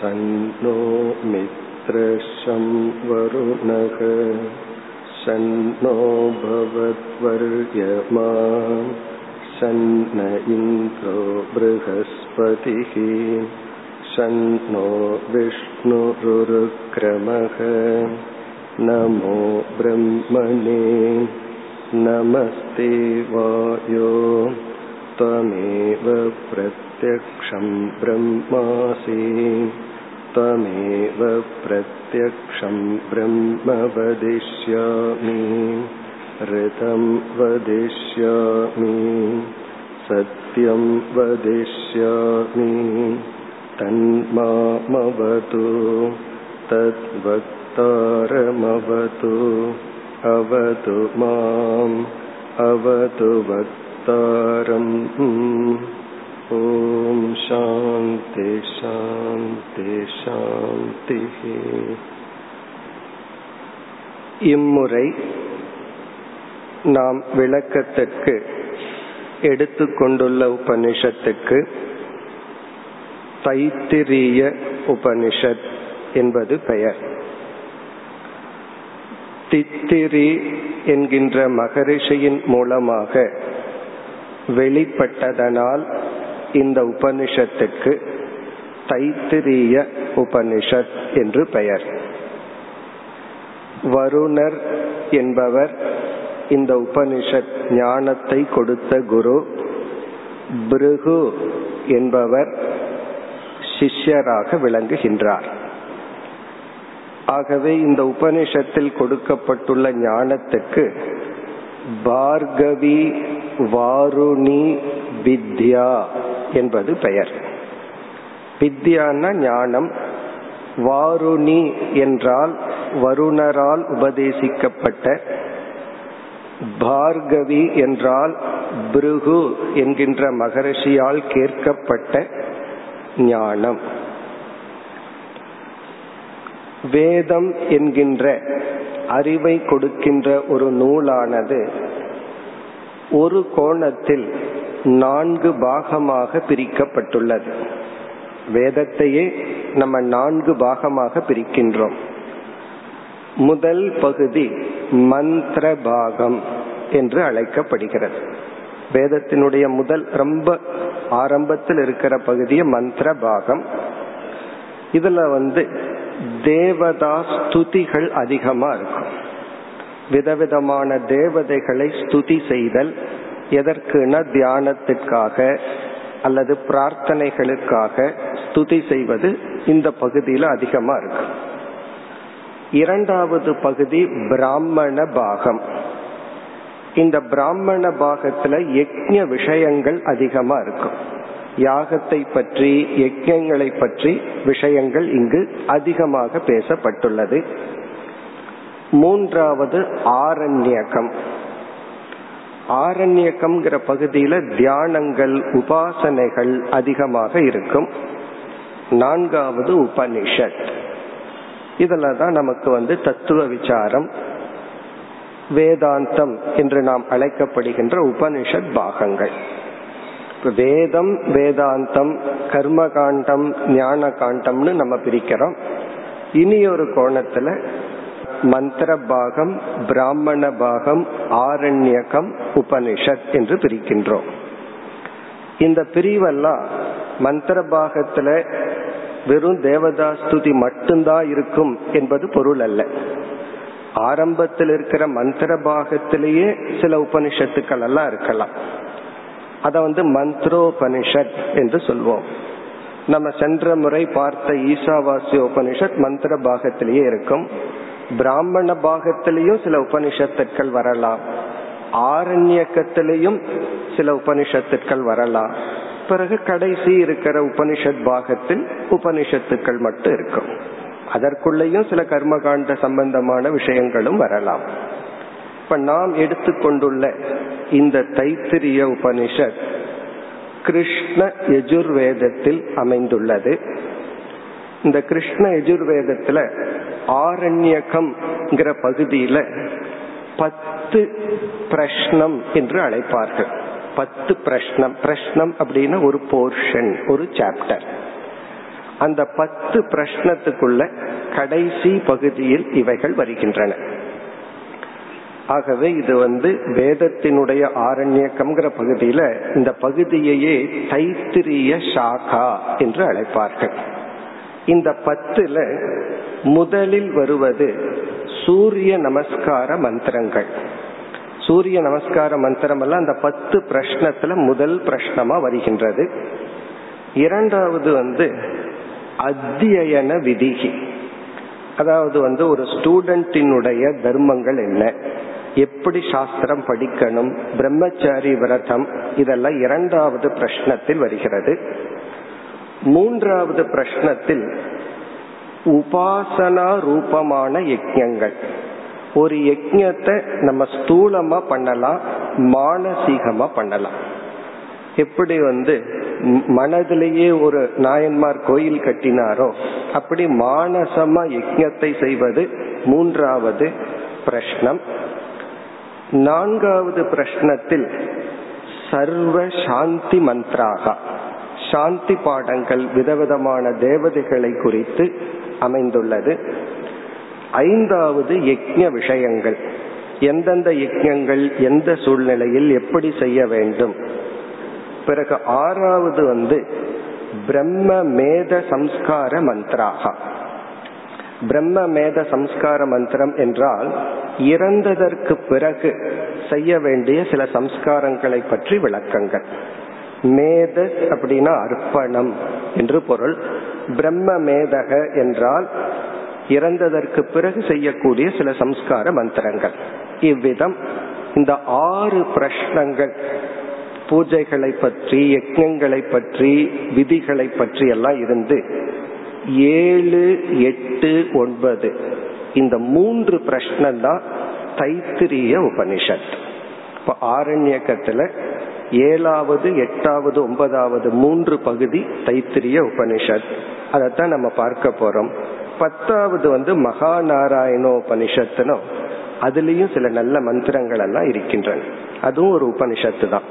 सन्नो मित्रशं वरुणः सन्नो भवद्वर्यमा सन्न इन्द्रो बृहस्पतिः सन्नो विष्णुरुरुक्रमः नमो ब्रह्मणे नमस्ते वायो त्वमेव प्रत्यक्षं ब्रह्मासि त्वमेव प्रत्यक्षं ब्रह्म वदिष्यामि ऋतं वदिष्यामि सत्यं वदिष्यामि तन्मामवतु तद्वक्तारमवतु अवतु माम् अवतु वक्तारम् ॐ शान्ति शान्ति शान्तिः இம்முறை நாம் விளக்கத்திற்கு எடுத்துக்கொண்டுள்ள உபனிஷத்துக்கு தைத்திரிய உபனிஷத் என்பது பெயர் தித்திரி என்கின்ற மகரிஷியின் மூலமாக வெளிப்பட்டதனால் இந்த உபனிஷத்துக்கு தைத்திரிய உபனிஷத் என்று பெயர். வருணர் என்பவர் இந்த உபனிஷத் ஞானத்தை கொடுத்த குரு. பிருகு என்பவர் சிஷ்யராக விளங்குகின்றார். ஆகவே இந்த உபனிஷத்தில் கொடுக்கப்பட்டுள்ள ஞானத்துக்கு பார்கவி வாருணி வித்யா என்பது பெயர். வித்யான்னா ஞானம் வாருணி என்றால் வருணரால் உபதேசிக்கப்பட்ட பார்கவி என்றால் பிருகு என்கின்ற மகரிஷியால் கேட்கப்பட்ட ஞானம். வேதம் என்கின்ற அறிவை கொடுக்கின்ற ஒரு நூலானது ஒரு கோணத்தில் நான்கு பாகமாக பிரிக்கப்பட்டுள்ளது. வேதத்தையே நம்ம நான்கு பாகமாக பிரிக்கின்றோம். முதல் பகுதி மந்திர பாகம் என்று அழைக்கப்படுகிறது. வேதத்தினுடைய முதல் ரொம்ப ஆரம்பத்தில் இருக்கிற பகுதியை மந்திர பாகம். இதுல வந்து தேவதா ஸ்துதிகள் அதிகமா இருக்கும். விதவிதமான தேவதைகளை ஸ்துதி செய்தல் எதற்குனா தியானத்திற்காக அல்லது பிரார்த்தனைகளுக்காக ஸ்துதி செய்வது இந்த பகுதியில் அதிகமா இருக்கு. இரண்டாவது பகுதி பிராமண பாகம். இந்த பிராமண பாகத்துல யக்ஞ விஷயங்கள் அதிகமா இருக்கும் யாகத்தை பற்றி யஜ்யங்களை பற்றி விஷயங்கள் இங்கு அதிகமாக பேசப்பட்டுள்ளது. மூன்றாவது ஆரண்யகம். ஆரண்யகம்ங்கிற பகுதியில தியானங்கள் உபாசனைகள் அதிகமாக இருக்கும். நான்காவது உபனிஷத். இதில் தான் நமக்கு வந்து தத்துவ விசாரம் வேதாந்தம் என்று நாம் அழைக்கப்படுகின்ற உபனிஷத் பாகங்கள். வேதம் வேதாந்தம் கர்ம காண்டம் ஞான காண்டம்னு நம்ம பிரிக்கிறோம். இனி ஒரு கோணத்துல மந்திர பாகம் பிராமண பாகம் ஆரண்யகம் உபனிஷத் என்று பிரிக்கின்றோம். இந்த பிரிவெல்லாம் மந்திர பாகத்துல வெறும் தேவதாஸ்துதி மட்டும்தான் இருக்கும் என்பது பொருள் அல்ல. ஆரம்பத்தில் இருக்கிற மந்திர பாகத்திலேயே சில உபனிஷத்துக்கள் எல்லாம் இருக்கலாம். அதை வந்து மந்த்ரோபனிஷத் என்று சொல்வோம். நம்ம சென்ற முறை பார்த்த ஈசாவாசிய உபனிஷத் மந்திர பாகத்திலேயே இருக்கும். பிராமண பாகத்திலையும் சில உபனிஷத்துக்கள் வரலாம். ஆரண்யக்கத்திலையும் சில உபனிஷத்துக்கள் வரலாம். பிறகு கடைசி இருக்கிற உபனிஷத் பாகத்தில் உபனிஷத்துக்கள் மட்டும் இருக்கும். அதற்குள்ளேயும் சில கர்மகாண்ட சம்பந்தமான விஷயங்களும் வரலாம். இப்ப நாம் எடுத்துக்கொண்டுள்ள இந்த தைத்திரிய உபனிஷத் கிருஷ்ண யஜுர்வேதத்தில் அமைந்துள்ளது. இந்த கிருஷ்ண எஜுர்வேதத்துல ஆரண்யகம் பகுதியில பத்து பிரஷ்னம் என்று அழைப்பார்கள். பத்து பிரஷ்னம். பிரஷ்னம் அப்படின்னா ஒரு போர்ஷன் ஒரு சாப்டர் அந்த பத்து பிரஷ்னத்துக்குள்ள கடைசி பகுதியில் இவைகள் வருகின்றன. ஆகவே இது வந்து வேதத்தினுடைய ஆரண்யக்கம்ங்கிற பகுதியில இந்த பகுதியையே தைத்திரிய சாகா என்று அழைப்பார்கள். இந்த பத்துல முதலில் வருவது சூரிய நமஸ்கார மந்திரங்கள். சூரிய நமஸ்கார மந்திரம் எல்லாம் அந்த பத்து பிரஷ்னத்துல முதல் பிரஷ்னமா வருகின்றது. இரண்டாவது வந்து அத்தியன விதிகி. அதாவது வந்து ஒரு ஸ்டூடெண்டினுடைய தர்மங்கள் என்ன? எப்படி சாஸ்திரம் படிக்கணும்? பிரம்மச்சாரி விரதம் இதெல்லாம் இரண்டாவது பிரஷ்னத்தில் வருகிறது. மூன்றாவது பிரஷ்னத்தில் உபாசனா ரூபமான யஜ்யங்கள் ஒரு யஜ்யத்தை நம்ம ஸ்தூலமா பண்ணலாம் மானசீகமா பண்ணலாம். எப்படி வந்து மனதிலேயே ஒரு நாயன்மார் கோயில் கட்டினாரோ அப்படி மானசமா யஜ்யத்தை செய்வது மூன்றாவது பிரஷ்னம். நான்காவது பிரஷ்னத்தில் சர்வ சாந்தி மந்த்ராகா. சாந்தி பாடங்கள் விதவிதமான தேவதைகளை குறித்து அமைந்துள்ளது. ஐந்தாவது யஜ்ய விஷயங்கள். எந்தெந்த யஜ்யங்கள் எந்த சூழ்நிலையில் எப்படி செய்ய வேண்டும்? பிறகு ஆறாவது வந்து பிரம்ம மேத சம்ஸ்கார மந்த்ராகா. பிரம்ம மேத சம்ஸ்கார மந்திரம் என்றால் இறந்ததற்கு பிறகு செய்ய வேண்டிய சில சம்ஸ்காரங்களை பற்றி விளக்கங்கள். மேத அப்படின்னா அர்ப்பணம் என்று பொருள். பிரம்ம மேதக என்றால் இறந்ததற்கு பிறகு செய்யக்கூடிய சில சம்ஸ்கார மந்திரங்கள். இவ்விதம் இந்த ஆறு பிரஷ்னங்கள் பூஜைகளை பற்றி யஜ்ஞங்களை பற்றி விதிகளை பற்றி எல்லாம் இருந்து ஏழு எட்டு ஒன்பது. இந்த மூன்று பிரஷ்னம் தான் தைத்திரிய உபனிஷத். இப்ப ஆரண்யக்கத்துல ஏழாவது எட்டாவது ஒன்பதாவது மூன்று பகுதி தைத்திரிய உபனிஷத். அதைத்தான் நம்ம பார்க்க போறோம். பத்தாவது வந்து மகாநாராயணோபனிஷத்துனோ அதுலேயும் சில நல்ல மந்திரங்கள் எல்லாம் இருக்கின்றன. அதுவும் ஒரு உபனிஷத்து தான்.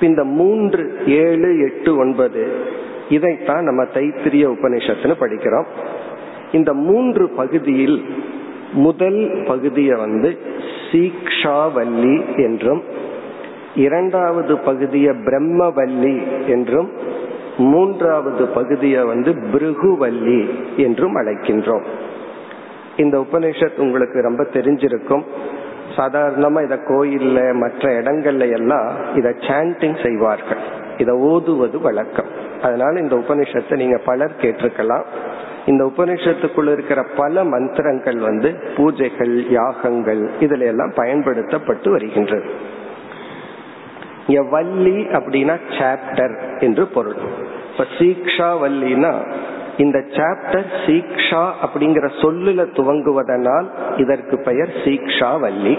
இந்த மூன்று ஏழு எட்டு ஒன்பது இதைத்தான் நம்ம தைத்திரிய உபனிஷத்துன்னு படிக்கிறோம். இந்த மூன்று பகுதியில் முதல் பகுதியை வந்து சீக்ஷாவல்லி என்றும் இரண்டாவது பகுதியை பிரம்மவல்லி என்றும் மூன்றாவது பகுதியை வந்து பிருகுவல்லி என்றும் அழைக்கின்றோம். இந்த உபநிஷத் உங்களுக்கு ரொம்ப தெரிஞ்சிருக்கும். சாதாரணமா இத கோயில்ல மற்ற இடங்கள்ல எல்லாம் இத சாண்டிங் செய்வார்கள். இத ஓதுவது வழக்கம். அதனால இந்த உபனிஷத்தை நீங்க பலர் கேட்டிருக்கலாம். இந்த உபனிஷத்துக்குள்ள இருக்கிற பல மந்திரங்கள் வந்து பூஜைகள் யாகங்கள் இதுல எல்லாம் பயன்படுத்தப்பட்டு வருகின்றது. இங்க வள்ளி அப்படின்னா சாப்டர் என்று பொருள். இப்ப சீக்ஷா வல்லினா இந்த சாப்டர் சீக்ஷா அப்படிங்கிற சொல்லுல துவங்குவதனால் இதற்கு பெயர் சீக்ஷா வல்லி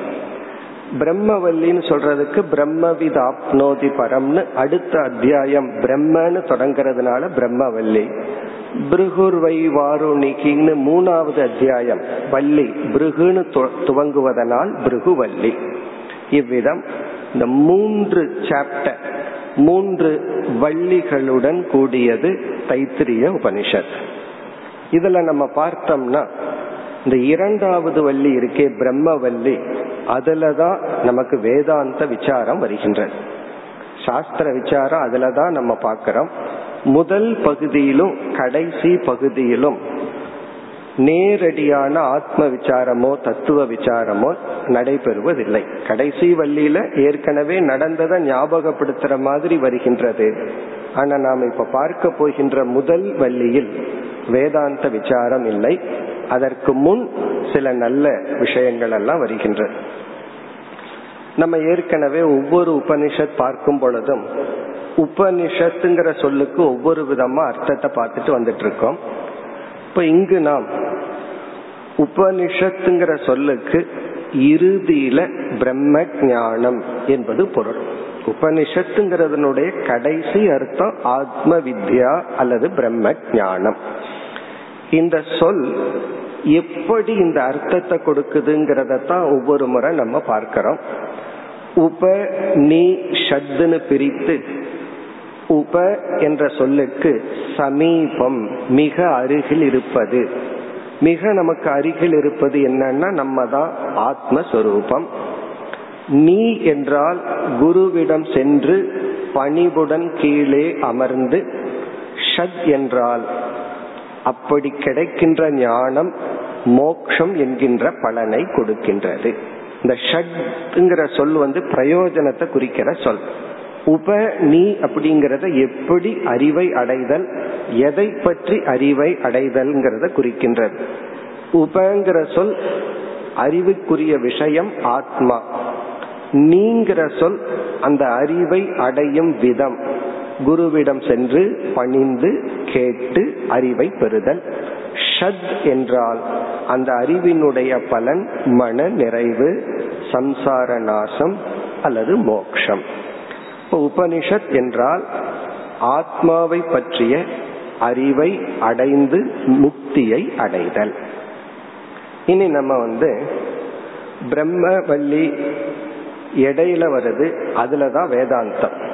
பிரம்மவல்லின்னு சொல்றதுக்கு பிரம்மவித ஆப்னோதி பரம்னு அடுத்த அத்தியாயம் பிரம்மன்னு தொடங்குறதுனால பிரம்மவல்லி பிருகுர்வை வாருணிகின்னு மூணாவது அத்தியாயம் வள்ளி பிருகுன்னு துவங்குவதனால் பிருகுவல்லி இவ்விதம் இந்த மூன்று சாப்டர் மூன்று வள்ளிகளுடன் கூடியது தைத்திரிய உபனிஷத். இதுல நம்ம பார்த்தோம்னா இந்த இரண்டாவது வள்ளி இருக்கே பிரம்மவல்லி அதுலதான் நமக்கு வேதாந்த விசாரம் வருகின்றது. சாஸ்திர விசாரம் அதுலதான் நம்ம பார்க்கிறோம். முதல் பகுதியிலும் கடைசி பகுதியிலும் நேரடியான ஆத்ம விசாரமோ தத்துவ விசாரமோ நடைபெறுவதில்லை. கடைசி வள்ளியில ஏற்கனவே நடந்ததை ஞாபகப்படுத்துற மாதிரி வருகின்றது. ஆனா நாம் இப்ப பார்க்க போகின்ற முதல் வள்ளியில் வேதாந்த விசாரம் இல்லை. அதற்கு முன் சில நல்ல விஷயங்கள் எல்லாம் வருகின்றது நம்ம ஏற்கனவே ஒவ்வொரு உபனிஷத் பார்க்கும் பொழுதும் உபனிஷத்துங்கிற சொல்லுக்கு ஒவ்வொரு விதமா அர்த்தத்தை பார்த்துட்டு வந்துட்டு இருக்கோம். இப்ப இங்கு நாம் உபனிஷத்துங்கிற சொல்லுக்கு இறுதியில பிரம்ம ஞானம் என்பது பொருள். உபனிஷத்துங்கிறதனுடைய கடைசி அர்த்தம் ஆத்ம வித்யா அல்லது பிரம்ம ஞானம் இந்த சொல் எப்படி இந்த அர்த்தத்தை கொடுக்குதுங்கிறத தான் ஒவ்வொரு முறை நம்ம பார்க்கிறோம். உப நீ ஷத்துன்னு பிரித்து உப என்ற சொல்லுக்கு சமீபம் மிக அருகில் இருப்பது மிக நமக்கு அருகில் இருப்பது என்னன்னா நம்ம தான் ஆத்மஸ்வரூபம். நீ என்றால் குருவிடம் சென்று பணிவுடன் கீழே அமர்ந்து ஷத் என்றால் அப்படி கிடைக்கின்ற ஞானம் மோக்ஷம் என்கின்ற பலனை கொடுக்கின்றது. இந்த ஷட்ங்கிற சொல் வந்து பிரயோஜனத்தை குறிக்கிற சொல். உப நீ அப்படிங்கிறத எப்படி அறிவை அடைதல் எதை பற்றி அறிவை அடைதல்ங்கிறத குறிக்கின்றது. உபங்கிற சொல் அறிவுக்குரிய விஷயம் ஆத்மா. நீங்கிற சொல் அந்த அறிவை அடையும் விதம். குருவிடம் சென்று பணிந்து கேட்டு அறிவை பெறுதல். ஷத் என்றால் அந்த அறிவினுடைய பலன் மன நிறைவு சம்சார நாசம் அல்லது மோக்ஷம். உபனிஷத் என்றால் ஆத்மாவை பற்றிய அறிவை அடைந்து முக்தியை அடைதல். இனி நம்ம வந்து பிரம்மவல்லி இடையில வருது அதுலதான் வேதாந்தம்.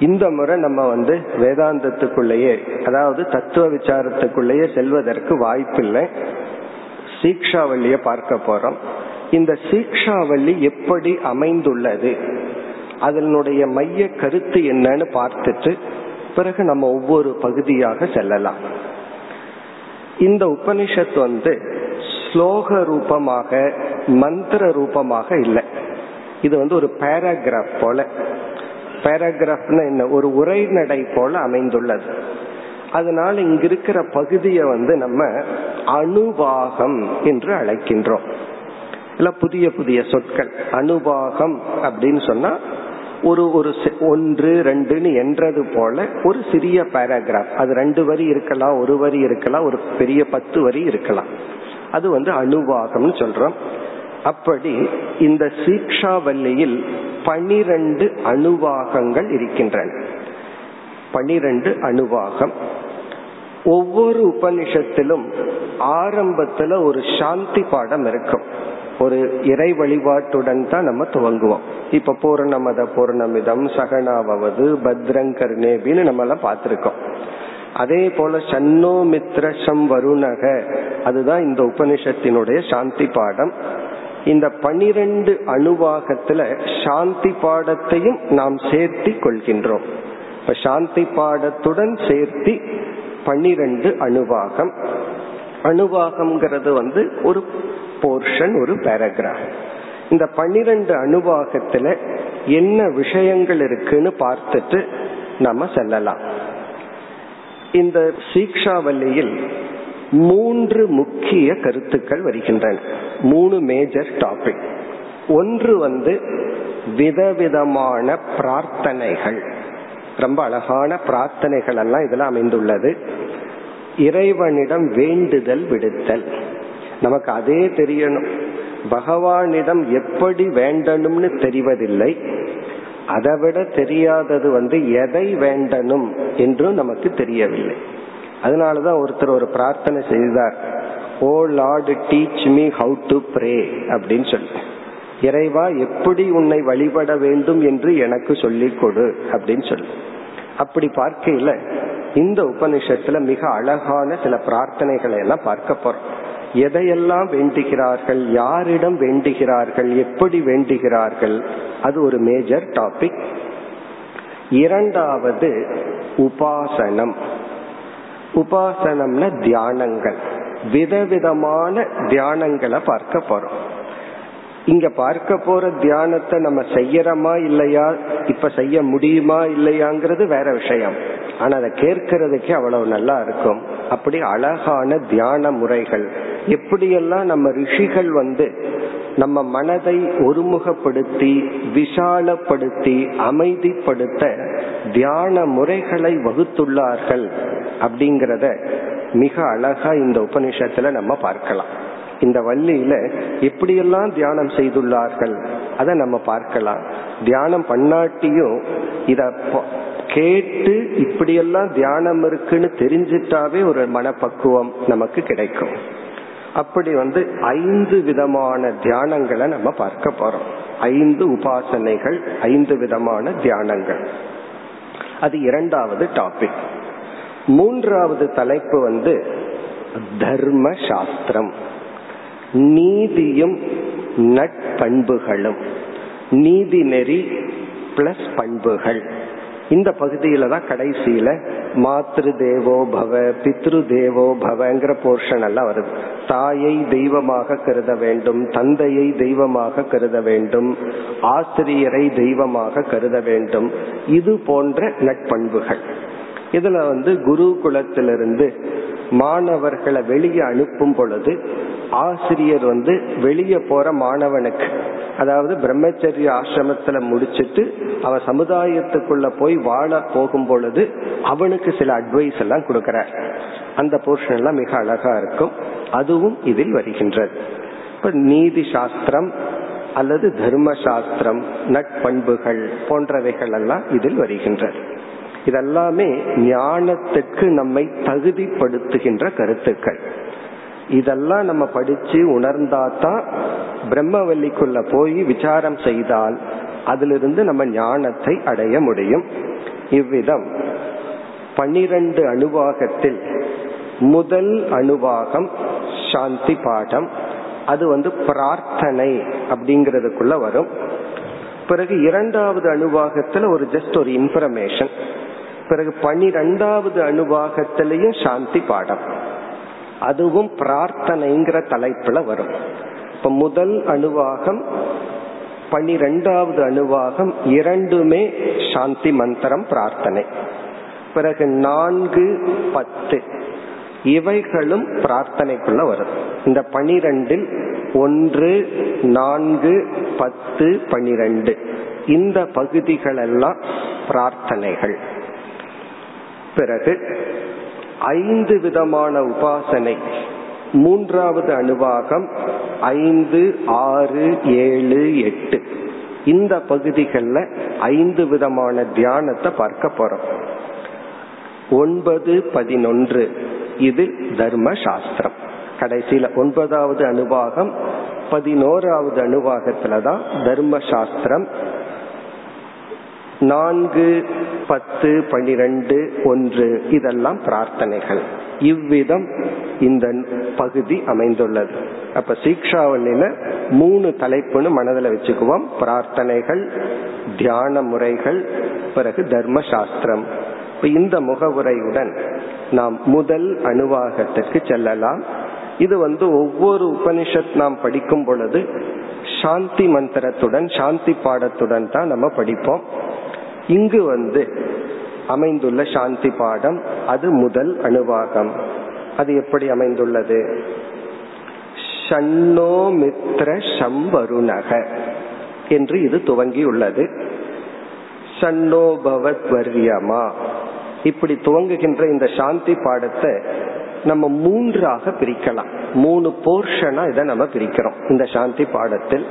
இந்த முறை நம்ம வந்து வேதாந்தத்துக்குள்ளேயே அதாவது தத்துவ விசாரத்துக்குள்ளேயே செல்வதற்கு வாய்ப்பில்லை. சீக்ஷாவல்லிய பார்க்க போறோம். இந்த சீக்ஷாவல்லி எப்படி அமைந்துள்ளது? அதனுடைய மைய கருத்து என்னன்னு பார்த்துட்டு பிறகு நம்ம ஒவ்வொரு பகுதியாக செல்லலாம். இந்த உபனிஷத் வந்து ஸ்லோக ரூபமாக மந்திர ரூபமாக இல்லை. இது வந்து ஒரு பேராகிராஃப் போல. பேராகிராஃப்னு என்ன? ஒரு உரைநடை போல அமைந்துள்ளது. அதனால இங்க இருக்கிற பகுதியை வந்து நம்ம அணுவாகம் என்று அழைக்கின்றோம். இல்ல புதிய புதிய சொற்கள். அனுபாகம் அப்படின்னு சொன்னா ஒரு ஒரு ஒன்று ரெண்டுன்னு என்றது போல ஒரு சிறிய பேராகிராஃப் அது ரெண்டு வரி இருக்கலாம் ஒரு வரி இருக்கலாம் ஒரு பெரிய பத்து வரி இருக்கலாம். அது வந்து அணுவாகம்னு சொல்றோம். அப்படி இந்த சீக்ஷாவல்லியில் பனிரெண்டு அணுவாகங்கள் இருக்கின்றன. பனிரெண்டு அணுவாகம். ஒவ்வொரு உபனிஷத்திலும் ஆரம்பத்துல ஒரு சாந்தி பாடம் இருக்கும். ஒரு இறை வழிபாட்டுடன் தான் நம்ம துவங்குவோம். இப்ப பூர்ணமத பூர்ணமிதம் சகனாவது பத்ரங்கர்ணேபின்னு நம்ம எல்லாம் பார்த்திருக்கோம். அதே போல சன்னோ மித்ரஷம் வருணக அதுதான் இந்த உபனிஷத்தினுடைய சாந்தி பாடம். இந்த பனிரெண்டு அணுவாகத்துல சாந்தி பாடத்தையும் நாம் சேர்த்தி கொள்கின்றோம். இப்ப சாந்தி பாடத்துடன் சேர்த்தி பன்னிரண்டு அணுவாகம். அணுவாகம்ங்கிறது வந்து ஒரு போர்ஷன் ஒரு பேராகிராஃப் இந்த பன்னிரண்டு அணுவாகத்துல என்ன விஷயங்கள் இருக்குன்னு பார்த்துட்டு நம்ம செல்லலாம். இந்த சீக்ஷாவல்லியில் மூன்று முக்கிய கருத்துக்கள் வருகின்றன. மூணு மேஜர் டாபிக் ஒன்று வந்து விதவிதமான பிரார்த்தனைகள். ரொம்ப அழகான பிரார்த்தனைகள் எல்லாம் இதில் அமைந்துள்ளது. இறைவனிடம் வேண்டுதல் விடுத்தல். நமக்கு அதே தெரியணும். பகவானிடம் எப்படி வேண்டணும்னு தெரிவதில்லை. அதை விட தெரியாதது வந்து எதை வேண்டணும் என்றும் நமக்கு தெரியவில்லை. அதனாலதான் ஒருத்தர் ஒரு பிரார்த்தனை செய்தார். ஓ lord teach me how to pray அப்படின்னு சொல்லி இறைவா எப்படி உன்னை வழிபட வேண்டும் என்று எனக்கு சொல்லிக் கொடு அப்படின்னு சொல்லி அப்படி பார்க்கையில இந்த உபனிஷத்துல மிக அழகான சில பிரார்த்தனைகளை எல்லாம் பார்க்க போறோம். எதையெல்லாம் வேண்டுகிறார்கள் யாரிடம் வேண்டுகிறார்கள் எப்படி வேண்டுகிறார்கள் அது ஒரு மேஜர் டாபிக் இரண்டாவது உபாசனம். உபாசனம்னா தியானங்கள். விதவிதமான தியானங்களை பார்க்க போறோம். இங்க பார்க்க போற தியானத்தை நம்ம செய்யறோமா இல்லையா? இப்ப செய்ய முடியுமா இல்லையாங்கிறது வேற விஷயம். ஆனா அதை கேட்கறதுக்கே அவ்வளவு நல்லா இருக்கும். அப்படி அழகான தியான முறைகள். எப்படியெல்லாம் நம்ம ரிஷிகள் வந்து நம்ம மனதை ஒருமுகப்படுத்தி விசாலப்படுத்தி அமைதிப்படுத்த தியான முறைகளை வகுத்துள்ளார்கள் அப்படிங்கிறத மிக அழகா இந்த உபனிஷத்துல நம்ம பார்க்கலாம். இந்த வள்ளியில எப்படியெல்லாம் தியானம் செய்துள்ளார்கள் அதை நம்ம பார்க்கலாம். தியானம் பண்ணாட்டியும் இத கேட்டு இப்படியெல்லாம் தியானம் இருக்குன்னு தெரிஞ்சிட்டாவே ஒரு மனப்பக்குவம் நமக்கு கிடைக்கும். அப்படி வந்து ஐந்து விதமான தியானங்களை நம்ம பார்க்க போறோம். ஐந்து உபாசனைகள் ஐந்து விதமான தியானங்கள். அது இரண்டாவது டாபிக் மூன்றாவது தலைப்பு வந்து தர்ம சாஸ்திரம். நீதியும் நட்பண்புகளும். நீதி நெறி பிளஸ் பண்புகள். இந்த பகுதியில தான் கடைசியில மாத்ரு தேவோ பவ பித்ரு தேவோ பவங்கிற போர்ஷன் எல்லாம் வருது. தாயை தெய்வமாக கருத வேண்டும் தந்தையை தெய்வமாக கருத வேண்டும் ஆசிரியரை தெய்வமாக கருத வேண்டும். இது போன்ற நட்பண்புகள். இதுல வந்து குரு குலத்திலிருந்து மாணவர்களை வெளியே அனுப்பும் பொழுது ஆசிரியர் வந்து வெளியே போற மாணவனுக்கு அதாவது பிரம்மச்சரிய ஆசிரமத்துல முடிச்சிட்டு அவன் சமுதாயத்துக்குள்ள போய் வாழ போகும் பொழுது அவனுக்கு சில அட்வைஸ் எல்லாம் கொடுக்கிறார். அந்த போர்ஷன் எல்லாம் மிக அழகா இருக்கும். அதுவும் இதில் வருகின்றது. இப்ப நீதி சாஸ்திரம் அல்லது தர்ம சாஸ்திரம் நட்பண்புகள் போன்றவைகள் எல்லாம் இதில் வருகின்றது. இதெல்லாமே ஞானத்துக்கு நம்மை தகுதிப்படுத்துகின்ற கருத்துக்கள். இதெல்லாம் நம்ம படிச்சு உணர்ந்தாதான் பிரம்மவல்லிக்குள்ள போய் விசாரம் செய்தால் அதிலிருந்து நம்ம ஞானத்தை அடைய முடியும். இவ்விதம் பனிரெண்டு அணுவாகத்தில் முதல் அணுவாகம் சாந்தி பாடம். அது வந்து பிரார்த்தனை அப்படிங்கறதுக்குள்ள வரும். பிறகு இரண்டாவது அணுவாகத்துல ஒரு ஜஸ்ட் ஒரு இன்ஃபர்மேஷன் பிறகு பனிரெண்டாவது அணுவாகத்திலையும் சாந்தி பாடம். அதுவும் பிரார்த்தனைங்கிற தலைப்புல வரும். இப்ப முதல் அணுவாகம் பனிரெண்டாவது அணுவாகம் இரண்டுமே சாந்தி மந்திரம் பிரார்த்தனை. பிறகு நான்கு பத்து இவைகளும் பிரார்த்தனைக்குள்ள வரும். இந்த பனிரெண்டில் ஒன்று நான்கு பத்து பனிரெண்டு. இந்த பகுதிகளெல்லாம் பிரார்த்தனைகள். பிறகு ஐந்து விதமான உபாசனை. மூன்றாவது அணுவாகம் ஐந்து ஆறு ஏழு எட்டு. இந்த பகுதிகளில் ஐந்து விதமான தியானத்தை பார்க்க போறோம். ஒன்பது பதினொன்று. இது தர்ம சாஸ்திரம் கடைசியில ஒன்பதாவது அணுவாகம் பதினோராவது அணுவாகத்துலதான் தர்ம சாஸ்திரம் நான்கு பத்து பனிரெண்டு ஒன்று இதெல்லாம் பிரார்த்தனைகள். இவ்விதம் இந்த பகுதி அமைந்துள்ளது. அப்ப சீக்ஷாவல்லில மூணு தலைப்புன்னு மனதில் வச்சுக்குவோம். பிரார்த்தனைகள் தியான முறைகள் பிறகு தர்ம சாஸ்திரம் இந்த முகவுரையுடன் நாம் முதல் அணுவாகத்திற்கு செல்லலாம். இது வந்து ஒவ்வொரு உபனிஷத் நாம் படிக்கும் பொழுது சாந்தி மந்திரத்துடன் சாந்தி பாடத்துடன் தான் நம்ம படிப்போம். இங்கு வந்து அமைந்துள்ள சாந்தி பாடம் அது முதல் அணுவாகம். அது எப்படி அமைந்துள்ளது? ஷண்ணோ மித்ர சம்பருணக என்று இது துவங்கியுள்ளது. உள்ளது பவத் வர்யமா இப்படி துவங்குகின்ற இந்த சாந்தி பாடத்தை நம்ம மூன்றாக பிரிக்கலாம். மூணு போர்ஷனா இதை நம்ம பிரிக்கிறோம் இந்த சாந்தி பாடத்தில்.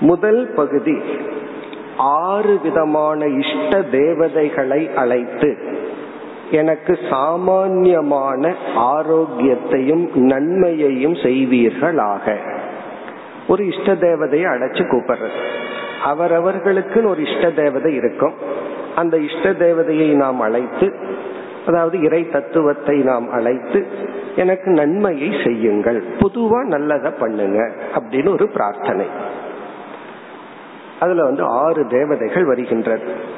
முதல் பகுதி ஆறு விதமான இஷ்ட தேவதைகளை அழைத்து எனக்கு சாமான்யமான ஆரோக்கியத்தையும் நன்மையையும் செய்வீர்களாக. ஒரு இஷ்ட தேவதையை அழைச்சு கூப்பிடுறது. அவரவர்களுக்குன்னு ஒரு இஷ்ட தேவதை இருக்கும். அந்த இஷ்ட தேவதையை நாம் அழைத்து அதாவது இறை தத்துவத்தை நாம் அழைத்து எனக்கு நன்மையை செய்யுங்கள். பொதுவா நல்லதை பண்ணுங்க அப்படின்னு ஒரு பிரார்த்தனை. அதுல வந்து ஆறு தேவதைகள் வருகின்றது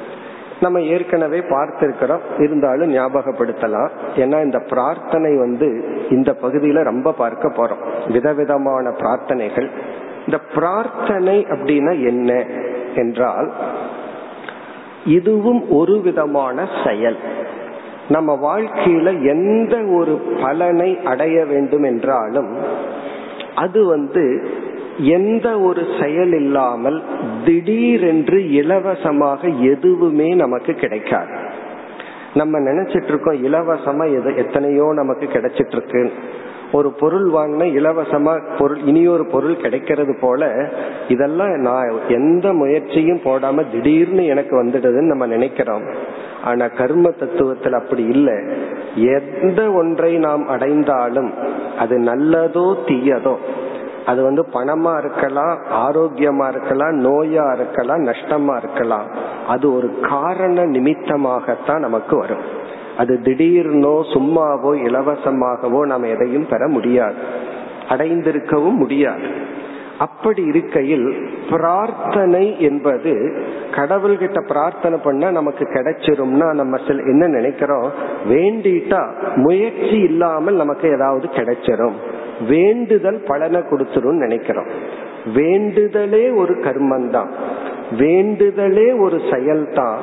நம்ம ஏற்கனவே பார்த்திருக்கிறோம். இருந்தாலும் ஞாபகப்படுத்தலாம். ஏன்னா இந்த பிரார்த்தனை வந்து இந்த பகுதியில ரொம்ப பார்க்க போறோம். விதவிதமான பிரார்த்தனைகள். இந்த பிரார்த்தனை அப்படின்னா என்ன என்றால் இதுவும் ஒரு விதமான செயல். நம்ம வாழ்க்கையில எந்த ஒரு பலனை அடைய வேண்டும் என்றாலும் அது வந்து எந்த ஒரு செயல் இல்லாமல் திடீரென்று இலவசமாக எதுவுமே நமக்கு கிடைக்காது. நம்ம நினைச்சிட்டு இருக்கோம் இலவசமா எது எத்தனையோ நமக்கு கிடைச்சிட்டு இருக்கு ஒரு பொருள் வாங்கின இலவசமா பொருள் இனியொரு பொருள் கிடைக்கிறது போல இதெல்லாம் நான் எந்த முயற்சியும் போடாம திடீர்னு எனக்கு வந்துடுதுன்னு நம்ம நினைக்கிறோம். ஆனா கர்ம தத்துவத்தில் அப்படி இல்லை. எந்த ஒன்றை நாம் அடைந்தாலும் அது நல்லதோ தீயதோ அது வந்து பணமா இருக்கலாம் ஆரோக்கியமா இருக்கலாம் நோயா இருக்கலாம் நஷ்டமா இருக்கலாம். அது ஒரு காரண நிமித்தமாகத்தான் நமக்கு வரும். அது திடீர்னோ சும்மாவோ இலவசமாகவோ நாம் எதையும் பெற முடியாது. அடைந்திருக்கவும் முடியாது. அப்படி இருக்கையில் பிரார்த்தனை என்பது கடவுள்கிட்ட பிரார்த்தனை பண்ணா நமக்கு கிடைச்சிரும்னா நம்ம சில என்ன நினைக்கிறோம்? வேண்டிட்டா முயற்சி இல்லாமல் நமக்கு ஏதாவது கிடைச்சிரும். வேண்டுதல் பலனை கொடுத்துரும் நினைக்கிறோம். வேண்டுதலே ஒரு கர்மந்தான். வேண்டுதலே ஒரு செயல்தான்.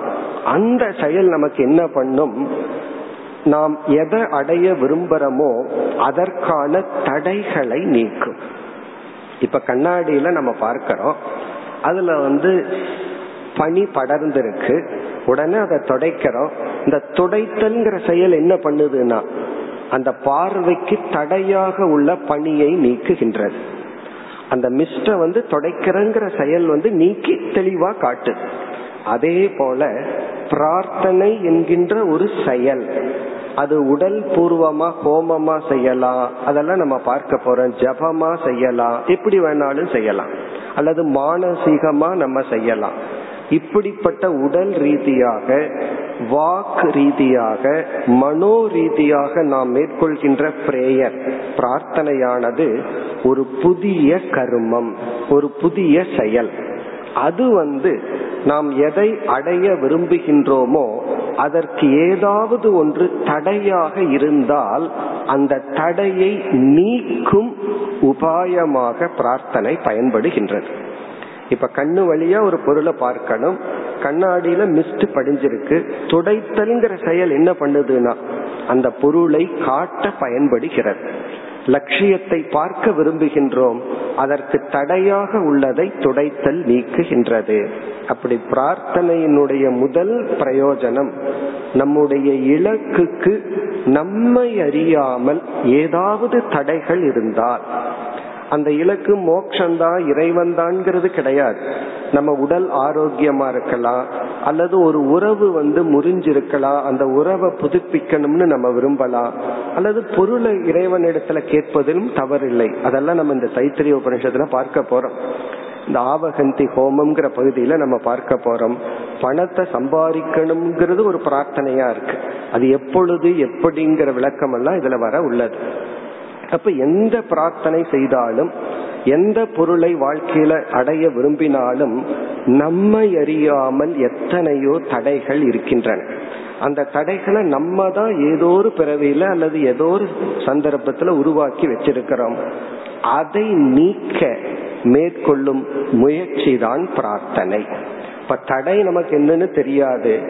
அந்த செயல் நமக்கு என்ன பண்ணும்? நாம் எதை அடைய விரும்புறோமோ அதற்கான தடைகளை நீக்கும். இப்ப கண்ணாடியில நம்ம பார்க்கிறோம். அதுல வந்து பனி படர்ந்திருக்கு. உடனே அதை துடைக்கிறோம். இந்த துடைத்தல்ங்கிற செயல் என்ன பண்ணுதுன்னா அந்த பார்வைக்கு தடையாக உள்ள பணியை நீக்குகின்றது. அந்த மிஸ்ட வந்து துடைக்கிறங்கிற செயல் வந்து நீக்கி தெளிவா காட்டு. அதே போல பிரார்த்தனை என்கின்ற ஒரு செயல் அது உடல் பூர்வமா ஹோமமா செய்யலாம் அதெல்லாம் நம்ம பார்க்க போறோம். ஜபமா செய்யலாம் எப்படி வேணாலும் செய்யலாம். அல்லது மானசீகமா நம்ம செய்யலாம். இப்படிப்பட்ட உடல் ரீதியாக வாக் ரீதியாக மனோ ரீதியாக நாம் மேற்கொள்கின்ற பிரேயர் பிரார்த்தனையானது ஒரு புதிய கர்மம் ஒரு புதிய செயல். அது வந்து நாம் எதை அடைய விரும்புகின்றோமோ அதற்கு ஏதாவது ஒன்று தடையாக இருந்தால் அந்த தடையை நீக்கும் உபாயமாக பிரார்த்தனை பயன்படுகின்றது. இப்ப கண்ணு வழியா ஒரு பொருளை பார்க்கணும். கண்ணாடியில மிஸ்ட் படிஞ்சிருக்கு. துடைத்தல்ங்கிற செயல் என்ன பண்ணுதுன்னா அந்த பொருளை காட்ட பயன்படுகிறது. லட்சியத்தை பார்க்க விரும்புகின்றோம். அதற்கு தடையாக உள்ளதை துடைத்தல் நீக்குகின்றது. அப்படி பிரார்த்தனையினுடைய முதல் பிரயோஜனம் நம்முடைய இலக்குக்கு நம்மை அறியாமல் ஏதாவது தடைகள் இருந்தால் அந்த இலக்கு மோக்ஷந்தான் இறைவன் தான்ங்கிறது கிடையாது. நம்ம உடல் ஆரோக்கியமா இருக்கலாம் அல்லது ஒரு உறவு வந்து முறிஞ்சிருக்கலாம் அந்த உறவை புதுப்பிக்கணும்னு நம்ம விரும்பலாம் அல்லது பொருளை இறைவன் இடத்துல கேட்பதிலும் தவறில்லை. அதெல்லாம் நம்ம இந்த தைத்திரிய உபநிஷத்துல பார்க்க போறோம். இந்த ஆவகந்தி ஹோமம்ங்கிற பகுதியில நம்ம பார்க்க போறோம். பணத்தை சம்பாதிக்கணுங்கிறது ஒரு பிரார்த்தனையா இருக்கு. அது எப்பொழுது எப்படிங்கிற விளக்கம் எல்லாம் இதுல வர உள்ளது. அப்ப எந்த பிரார்த்தனை செய்தாலும் எந்த பொருளை வாழ்க்கையில அடைய விரும்பினாலும் நம்மை அறியாமல் எத்தனையோ தடைகள் இருக்கின்றன. அந்த தடைகளை நம்ம தான் ஏதோ ஒரு பிறவியில அல்லது ஏதோ ஒரு சந்தர்ப்பத்துல உருவாக்கி வச்சிருக்கிறோம். அதை நீக்க மேற்கொள்ளும் முயற்சி தான் பிரார்த்தனை. இப்ப தடை நமக்கு என்னன்னு தெரியாது.